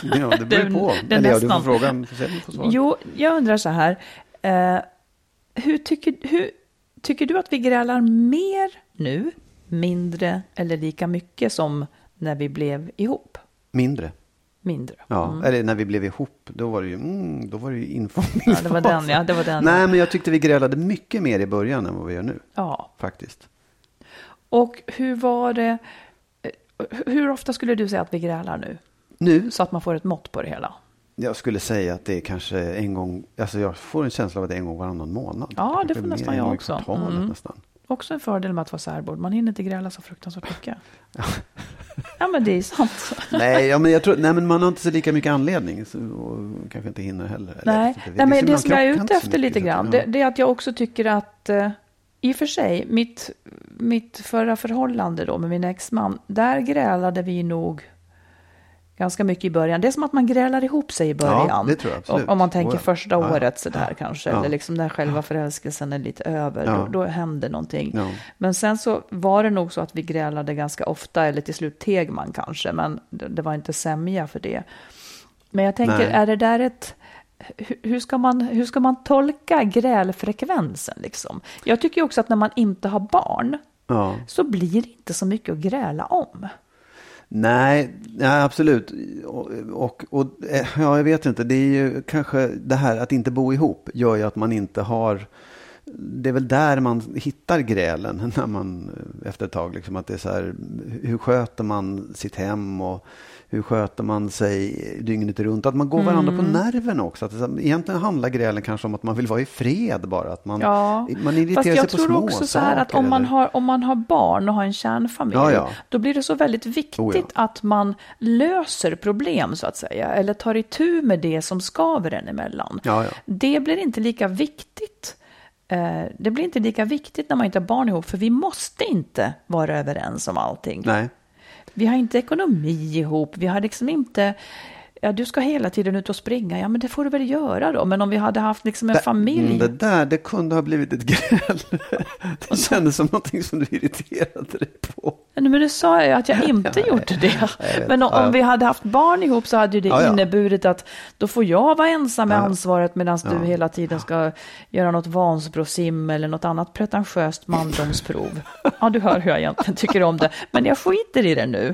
Speaker 2: ja, det beror på.
Speaker 1: det
Speaker 2: Eller ja, du får fråga, du.
Speaker 1: Jo, jag undrar så här. Eh, hur, tycker, hur tycker du att vi grälar mer nu, mindre eller lika mycket som när vi blev ihop?
Speaker 2: Mindre.
Speaker 1: Mindre.
Speaker 2: Ja, eller när vi blev ihop, då var det ju, mm, då var det ju info.
Speaker 1: Ja, det var den, ja. Det var den.
Speaker 2: Nej, men jag tyckte vi grälade mycket mer i början än vad vi gör nu,
Speaker 1: Ja.
Speaker 2: faktiskt.
Speaker 1: Och hur var det? eh, Hur ofta skulle du säga att vi grälar nu?
Speaker 2: Nu,
Speaker 1: Så att man får ett mått på det hela.
Speaker 2: Jag skulle säga att det är kanske en gång, alltså jag får en känsla av att det är en gång varannan månad.
Speaker 1: Ja, det
Speaker 2: Kanske
Speaker 1: får nästan jag också. Mm.
Speaker 2: nästan.
Speaker 1: Också en fördel med att vara särbo. Man hinner inte gräla så fruktansvärt mycket. Ja, men det är sant.
Speaker 2: Nej, ja, men jag tror, nej, men man har inte så lika mycket anledning. Så, och kanske inte hinner heller. Eller,
Speaker 1: Nej,
Speaker 2: inte.
Speaker 1: Nej men det
Speaker 2: så
Speaker 1: som jag är ute
Speaker 2: så
Speaker 1: efter lite
Speaker 2: så
Speaker 1: grann,
Speaker 2: att-
Speaker 1: det, det är att jag också tycker att, eh, i och för sig, mitt, mitt förra förhållande då med min exman, där grälade vi nog ganska mycket i början. Det är som att man grälar ihop sig i början.
Speaker 2: det tror jag absolut.
Speaker 1: Om- man tänker
Speaker 2: ja.
Speaker 1: första
Speaker 2: Ja, ja.
Speaker 1: året sådär kanske,
Speaker 2: Ja.
Speaker 1: eller liksom när själva förälskelsen är lite över,
Speaker 2: Ja.
Speaker 1: då, då händer någonting.
Speaker 2: Ja.
Speaker 1: Men sen så var det nog så att vi grälade ganska ofta, eller till slut teg man kanske, men det, det var inte sämja för det. Men jag tänker,
Speaker 2: Nej.
Speaker 1: är det där ett... hur- ska, man, hur ska man tolka grälfrekvensen? Liksom? Jag tycker också att när man inte har barn
Speaker 2: Ja.
Speaker 1: så blir det inte så mycket att gräla om.
Speaker 2: Nej, nej, absolut. Och, och, och eh, ja, jag vet inte. Det är ju kanske det här att inte bo ihop gör ju att man inte har det är väl där man hittar grälen när man eh, efter ett tag. Liksom, att det är så här, hur sköter man sitt hem och hur sköter man sig dygnet runt? Att man går varandra
Speaker 1: Mm.
Speaker 2: på nerven också. Att det, egentligen handlar grälen kanske om att man vill vara i fred bara. Att man,
Speaker 1: Ja,
Speaker 2: man irriterar
Speaker 1: fast
Speaker 2: sig
Speaker 1: jag
Speaker 2: på
Speaker 1: tror
Speaker 2: små
Speaker 1: också så här att
Speaker 2: saker,
Speaker 1: om man,
Speaker 2: eller-
Speaker 1: har, om man har barn och har en kärnfamilj,
Speaker 2: Ja, ja.
Speaker 1: då blir det så väldigt viktigt
Speaker 2: Oh,
Speaker 1: att man löser problem så att säga, eller tar itu med det som skaver en emellan. Det blir inte lika viktigt. eh, Det blir inte lika viktigt när man inte har barn ihop, för vi måste inte vara överens om allting.
Speaker 2: Nej.
Speaker 1: Vi har inte ekonomi ihop, vi har liksom inte... Ja, du ska hela tiden ut och springa, ja men det får du väl göra då. Men om vi hade haft liksom en
Speaker 2: Det-
Speaker 1: familj.
Speaker 2: mm, Det där, det kunde ha blivit ett gräl. Det kändes som någonting som du irriterade dig på.
Speaker 1: Nej, men nu sa ju att jag inte gjorde det. Men om, om vi hade haft barn ihop så hade ju det
Speaker 2: Ja, ja.
Speaker 1: inneburit att då får jag vara ensam med
Speaker 2: Ja.
Speaker 1: ansvaret medan
Speaker 2: Ja.
Speaker 1: du hela tiden ska göra något Vansbrosim eller något annat pretentiöst mandomsprov. Ja, du hör hur jag egentligen tycker om det. Men jag skiter i det nu.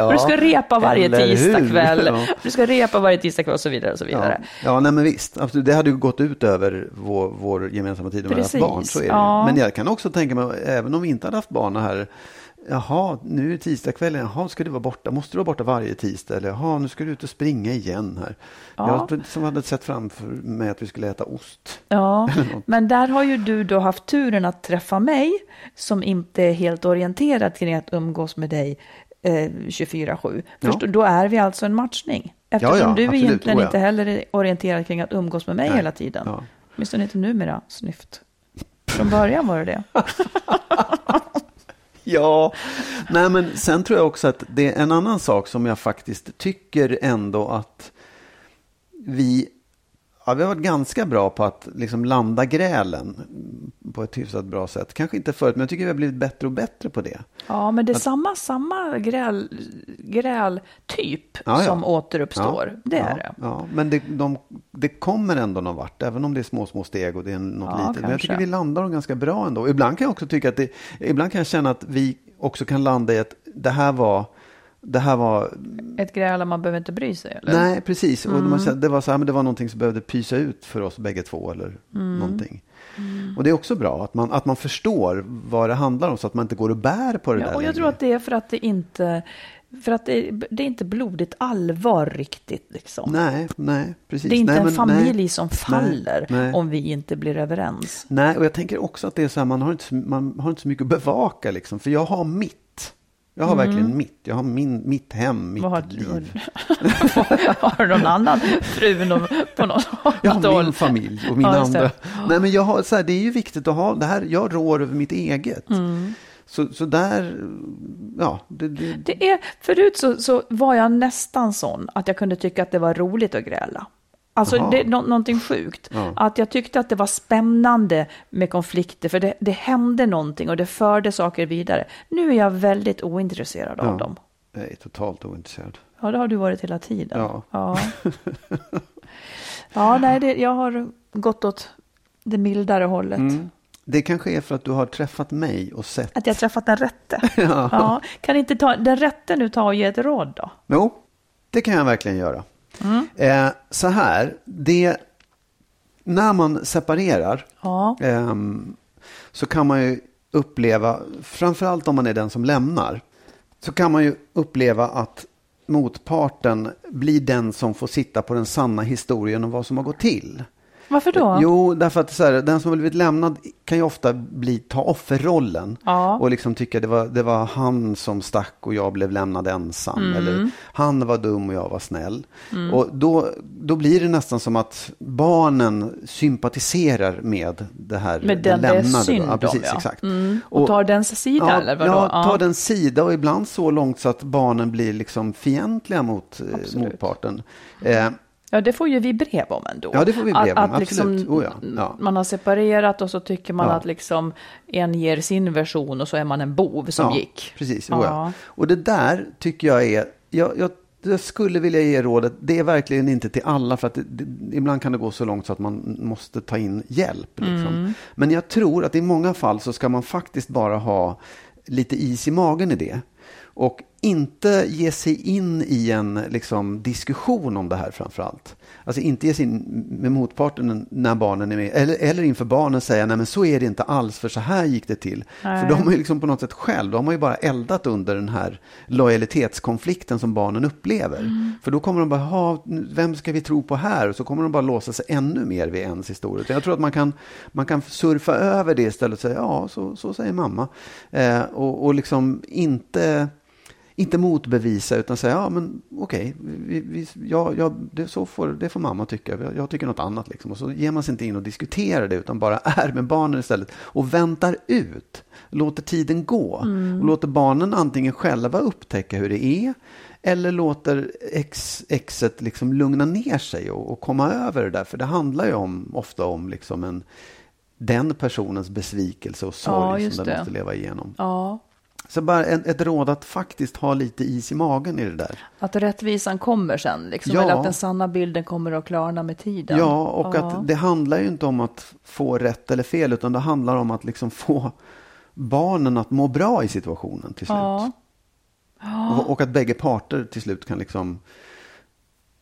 Speaker 1: och du ska repa varje tisdagkväll.
Speaker 2: Ja.
Speaker 1: Du ska repa varje tisdagkväll och så vidare och så vidare.
Speaker 2: Ja. ja, nej men visst. Absolut. Det hade ju gått ut över vår, vår gemensamma tid om vi hade haft barn. Så är det.
Speaker 1: ja.
Speaker 2: Men jag kan också tänka mig, även om vi inte hade haft barn här. Jaha, nu är tisdagskvällen. Jaha, ska du vara borta? Måste du vara borta varje tisdag? Eller jaha, nu ska du ut och springa igen här.
Speaker 1: Ja.
Speaker 2: Jag som hade sett framför mig att vi skulle äta ost.
Speaker 1: Ja, men där har ju du då haft turen att träffa mig som inte är helt orienterad kring att umgås med dig eh, 24-7.
Speaker 2: Ja.
Speaker 1: Då är vi alltså en matchning. Eftersom
Speaker 2: Ja, ja,
Speaker 1: du
Speaker 2: absolut.
Speaker 1: egentligen
Speaker 2: Oh,
Speaker 1: inte heller är orienterad kring att umgås med mig
Speaker 2: Nej.
Speaker 1: hela tiden.
Speaker 2: Ja.
Speaker 1: Åtminstone inte numera, snyft. Från början var det det.
Speaker 2: Ja, nej men sen tror jag också att det är en annan sak som jag faktiskt tycker ändå att vi, ja, vi har varit ganska bra på att liksom landa grälen på ett hyfsat bra sätt. Kanske inte förut, men jag tycker vi har blivit bättre och bättre på det.
Speaker 1: Ja, men det är samma, samma gräl, grältyp
Speaker 2: Ja, ja.
Speaker 1: som återuppstår.
Speaker 2: Ja,
Speaker 1: det
Speaker 2: ja,
Speaker 1: är det.
Speaker 2: Ja, men det, de, det kommer ändå någon vart, även om det är små, små steg och det är något litet. Men jag
Speaker 1: kanske.
Speaker 2: tycker vi landar dem ganska bra ändå. Ibland kan jag också tycka att det, ibland kan jag känna att vi också kan landa i att det här var, det här var
Speaker 1: Ett gräl man behöver inte bry sig, eller?
Speaker 2: Nej, precis. Och
Speaker 1: Mm.
Speaker 2: man kände, det, var så här, men det var någonting som behövde pysa ut för oss bägge två. Eller
Speaker 1: Mm.
Speaker 2: någonting. Och det är också bra att man, att man förstår vad det handlar om så att man inte går och bär på det
Speaker 1: Ja,
Speaker 2: där
Speaker 1: och jag
Speaker 2: längre.
Speaker 1: tror att det är för att det inte, för att det, det är inte blodigt allvar riktigt. Liksom.
Speaker 2: Nej, nej, precis.
Speaker 1: det är inte
Speaker 2: nej,
Speaker 1: en
Speaker 2: men-
Speaker 1: familj
Speaker 2: nej.
Speaker 1: som faller
Speaker 2: nej.
Speaker 1: om vi inte blir överens.
Speaker 2: Nej, och jag tänker också att det är så här, man har inte, man har inte så mycket att bevaka liksom. För jag har mitt. Jag har verkligen mitt. Jag har min, mitt hem, mitt
Speaker 1: Vad har,
Speaker 2: liv.
Speaker 1: har du någon annan fru på något
Speaker 2: Jag
Speaker 1: annat
Speaker 2: har
Speaker 1: håll?
Speaker 2: min familj och mina
Speaker 1: Ja,
Speaker 2: andra. Nej, men jag har, så här, det är ju viktigt att ha det här. Jag rår över mitt eget.
Speaker 1: Mm.
Speaker 2: Så, så där, ja. Det, det,
Speaker 1: Det är, förut så, så var jag nästan sån att jag kunde tycka att det var roligt att gräla. Alltså det nå- någonting sjukt.
Speaker 2: Ja.
Speaker 1: Att jag tyckte att det var spännande med konflikter, för det, det hände någonting och det förde saker vidare. Nu är jag väldigt ointresserad av
Speaker 2: Ja.
Speaker 1: dem.
Speaker 2: jag är totalt ointresserad.
Speaker 1: Ja, det har du varit hela tiden.
Speaker 2: Ja.
Speaker 1: Ja, ja nej, det, jag har gått åt det mildare hållet.
Speaker 2: Mm. Det kanske är för att du har träffat mig och sett.
Speaker 1: Att jag träffat den rätte.
Speaker 2: Ja.
Speaker 1: Ja, kan inte ta, den rätte nu ta och ge ett råd då?
Speaker 2: Jo, det kan jag verkligen göra.
Speaker 1: Mm.
Speaker 2: Eh, så här, det, när man separerar
Speaker 1: Ja,
Speaker 2: ehm, så kan man ju uppleva, framförallt om man är den som lämnar, så kan man ju uppleva att motparten blir den som får sitta på den sanna historien om vad som har gått till.
Speaker 1: varför då?
Speaker 2: Jo, därför att så här, den som har blivit lämnad kan ju ofta bli, ta offerrollen.
Speaker 1: Ja.
Speaker 2: Och liksom tycka det var, det var han som stack och jag blev lämnad ensam.
Speaker 1: Mm.
Speaker 2: Eller han var dum och jag var snäll. Och då, då blir det nästan som att barnen sympatiserar med det här
Speaker 1: Med den det är
Speaker 2: lämnade.
Speaker 1: synd
Speaker 2: ja, precis,
Speaker 1: ja.
Speaker 2: Exakt.
Speaker 1: Mm. Och tar dens sida,
Speaker 2: ja,
Speaker 1: eller vadå?
Speaker 2: Ja, tar den sida och ibland så långt så att barnen blir liksom fientliga mot eh,
Speaker 1: Absolut.
Speaker 2: motparten. Eh,
Speaker 1: Ja, det får ju vi brev om ändå.
Speaker 2: Ja, det får vi brev om,
Speaker 1: att, liksom,
Speaker 2: absolut. Oh ja, ja.
Speaker 1: Man har separerat och så tycker man
Speaker 2: Ja.
Speaker 1: att liksom en ger sin version och så är man en bov som gick.
Speaker 2: Precis, oh ja. Och det där tycker jag är, jag, jag, jag skulle vilja ge rådet, det är verkligen inte till alla för att det, det, ibland kan det gå så långt så att man måste ta in hjälp. Liksom.
Speaker 1: Mm.
Speaker 2: Men jag tror att i många fall så ska man faktiskt bara ha lite is i magen i det. Och inte ge sig in i en liksom, diskussion om det här framför allt. Alltså inte ge sig in med motparten när barnen är med. Eller, eller inför barnen säga, nej men så är det inte alls, för så här gick det till.
Speaker 1: Nej.
Speaker 2: För de har ju liksom på något sätt själv, de har ju bara eldat under den här lojalitetskonflikten som barnen upplever.
Speaker 1: Mm.
Speaker 2: För då kommer de bara, ha, vem ska vi tro på här? Och så kommer de bara låsa sig ännu mer vid ens historia. Så Jag tror att man kan, man kan surfa över det istället och säga, ja, så, så säger mamma. Eh, och, och liksom inte inte motbevisa utan säga, ja men okej, vi, vi, ja, ja, det, så får, det får mamma tycka, jag, jag tycker något annat. Liksom. Och så ger man sig inte in och diskuterar det utan bara är med barnen istället och väntar ut, låter tiden gå och låter barnen antingen själva upptäcka hur det är eller låter ex, exet liksom lugna ner sig och, och komma över det där. För det handlar ju om, ofta om liksom en, den personens besvikelse och
Speaker 1: Ja,
Speaker 2: sorg
Speaker 1: just
Speaker 2: som den måste leva igenom.
Speaker 1: Ja,
Speaker 2: Så bara ett, ett råd att faktiskt ha lite is i magen i det där.
Speaker 1: att rättvisan kommer sen, liksom,
Speaker 2: Ja.
Speaker 1: eller att den sanna bilden kommer att klarna med tiden.
Speaker 2: Ja, och
Speaker 1: Ja.
Speaker 2: att det handlar ju inte om att få rätt eller fel, utan det handlar om att liksom få barnen att må bra i situationen till slut.
Speaker 1: Ja.
Speaker 2: Och, och att bägge parter till slut kan liksom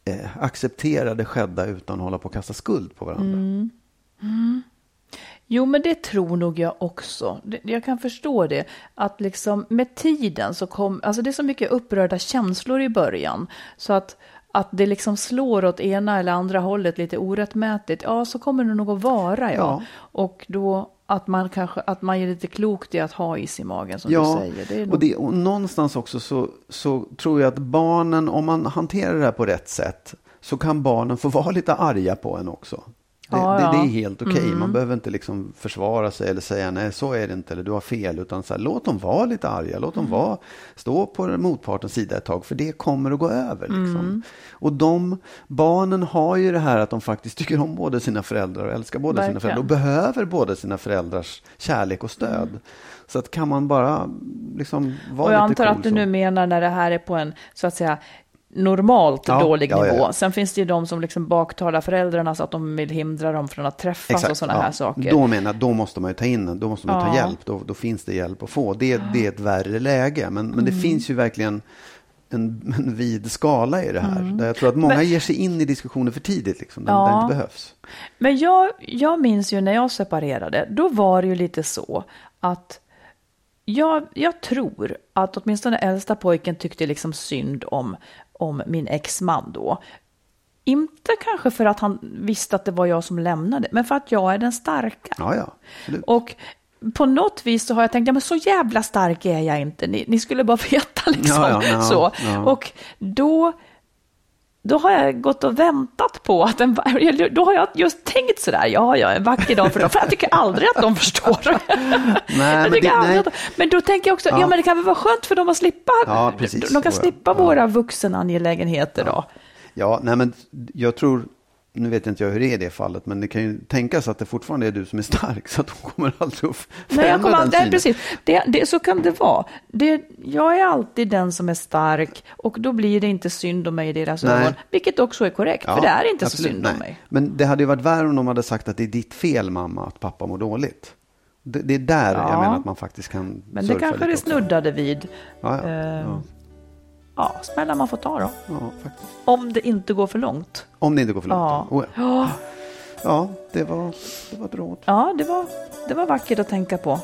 Speaker 2: eh, acceptera det skedda utan att hålla på och kasta skuld på varandra.
Speaker 1: Mm. Jo, men det tror nog jag också. Jag kan förstå det. Att liksom med tiden så kom, alltså det är så mycket upprörda känslor i början. Så att, att det liksom slår åt ena eller andra hållet lite orättmätigt. Ja, så kommer det nog att vara, ja.
Speaker 2: Ja.
Speaker 1: Och då att man kanske, att man är lite klokt i att ha is i magen som du säger. Det är nog,
Speaker 2: och, det, och någonstans också så, så tror jag att barnen, om man hanterar det här på rätt sätt, så kan barnen få vara lite arga på en också. Det,
Speaker 1: Ja,
Speaker 2: det.
Speaker 1: Mm.
Speaker 2: det är helt okej. Man behöver inte liksom försvara sig eller säga nej, så är det inte, eller du har fel. Utan så här, låt dem vara lite arga, låt dem
Speaker 1: Mm.
Speaker 2: vara, stå på motpartens sida ett tag, för det kommer att gå över. Liksom.
Speaker 1: Mm.
Speaker 2: Och de barnen har ju det här att de faktiskt tycker om båda sina föräldrar och älskar båda sina
Speaker 1: Verkligen.
Speaker 2: föräldrar och behöver båda sina föräldrars kärlek och stöd. Så att kan man bara liksom vara
Speaker 1: och jag
Speaker 2: lite
Speaker 1: antar
Speaker 2: cool
Speaker 1: att du
Speaker 2: så.
Speaker 1: nu menar när det här är på en, så att säga, normalt
Speaker 2: Ja,
Speaker 1: dålig
Speaker 2: ja,
Speaker 1: nivå.
Speaker 2: ja.
Speaker 1: Sen finns det ju de som liksom baktalar föräldrarna så att de vill hindra dem från att träffas och sådana här saker.
Speaker 2: Då menar jag, då måste man ju ta in, då måste man ta hjälp, då, då finns det hjälp att få. Det, det är ett värre läge, men, men det
Speaker 1: Mm.
Speaker 2: finns ju verkligen en, en vid skala i det här. Där jag tror att många
Speaker 1: Mm. Men-
Speaker 2: ger sig in i diskussioner för tidigt, liksom, där,
Speaker 1: Ja.
Speaker 2: där det inte behövs.
Speaker 1: Men jag, jag minns ju när jag separerade, då var det ju lite så att jag, jag tror att åtminstone äldsta pojken tyckte liksom synd om, om min exman då. Inte kanske för att han visste att det var jag som lämnade, men för att jag är den starka.
Speaker 2: Ja, ja, absolut.
Speaker 1: Och på något vis så har jag tänkt, ja men så jävla stark är jag inte, ni, ni skulle bara veta liksom.
Speaker 2: Ja, ja, ja,
Speaker 1: så.
Speaker 2: ja.
Speaker 1: Och då, då har jag gått och väntat på att en, då har jag just tänkt sådär, ja, ja, en vacker dag för dem, för jag tycker aldrig att de förstår.
Speaker 2: men
Speaker 1: jag tycker
Speaker 2: det- nej.
Speaker 1: de, men då tänker jag också, ja.
Speaker 2: Ja.
Speaker 1: men det kan väl vara skönt för dem att slippa,
Speaker 2: Ja, precis.
Speaker 1: de kan slippa
Speaker 2: Ja.
Speaker 1: våra vuxenangelägenheter då.
Speaker 2: Ja, nej men jag tror, nu vet inte jag hur det är i det fallet, men det kan ju tänkas att det fortfarande är du som är stark, så att hon kommer aldrig att
Speaker 1: Nej, jag
Speaker 2: förändra
Speaker 1: kommer
Speaker 2: den
Speaker 1: aldrig,
Speaker 2: synen.
Speaker 1: precis. Det, det, så kan det vara. Det, jag är alltid den som är stark och då blir det inte synd om mig i deras
Speaker 2: Nej.
Speaker 1: ögon. Vilket också är korrekt, för det är inte så
Speaker 2: absolut,
Speaker 1: synd
Speaker 2: nej.
Speaker 1: om mig.
Speaker 2: Men det hade ju varit värre om de hade sagt att det är ditt fel mamma att pappa mår dåligt. Det, det är där jag
Speaker 1: Ja.
Speaker 2: menar att man faktiskt kan
Speaker 1: Men det kanske det snuddade vid.
Speaker 2: Ja, ja,
Speaker 1: Eh,
Speaker 2: ja.
Speaker 1: Ja, smällar man får ta då.
Speaker 2: ja, faktiskt.
Speaker 1: Om det inte går för långt.
Speaker 2: Om det inte går för långt.
Speaker 1: Ja.
Speaker 2: Oh, ja.
Speaker 1: Ja,
Speaker 2: ja, det var, det var råd.
Speaker 1: ja det, var, det var vackert att tänka på.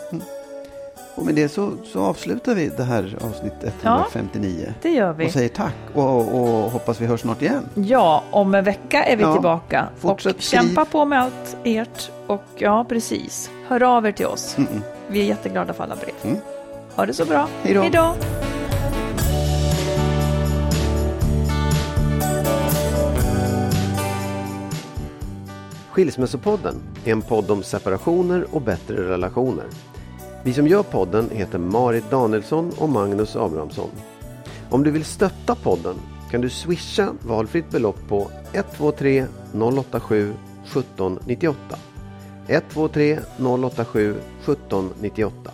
Speaker 2: Och med det så, så avslutar vi det här avsnitt 159.
Speaker 1: Det gör vi.
Speaker 2: Och säger tack och, och hoppas vi hörs snart igen.
Speaker 1: Ja, om en vecka är vi
Speaker 2: Ja,
Speaker 1: tillbaka.
Speaker 2: fortsätt
Speaker 1: och kämpa på med allt ert. Och ja, precis. Hör av er till oss.
Speaker 2: Mm-mm.
Speaker 1: Vi är jätteglada för alla brev.
Speaker 2: Mm.
Speaker 1: Ha det så bra. Hej då.
Speaker 3: Skilsmässopodden är en podd om separationer och bättre relationer. Vi som gör podden heter Marit Danielsson och Magnus Abrahamsson. Om du vill stötta podden kan du swisha valfritt belopp på 123 087 1798. 123 087 1798.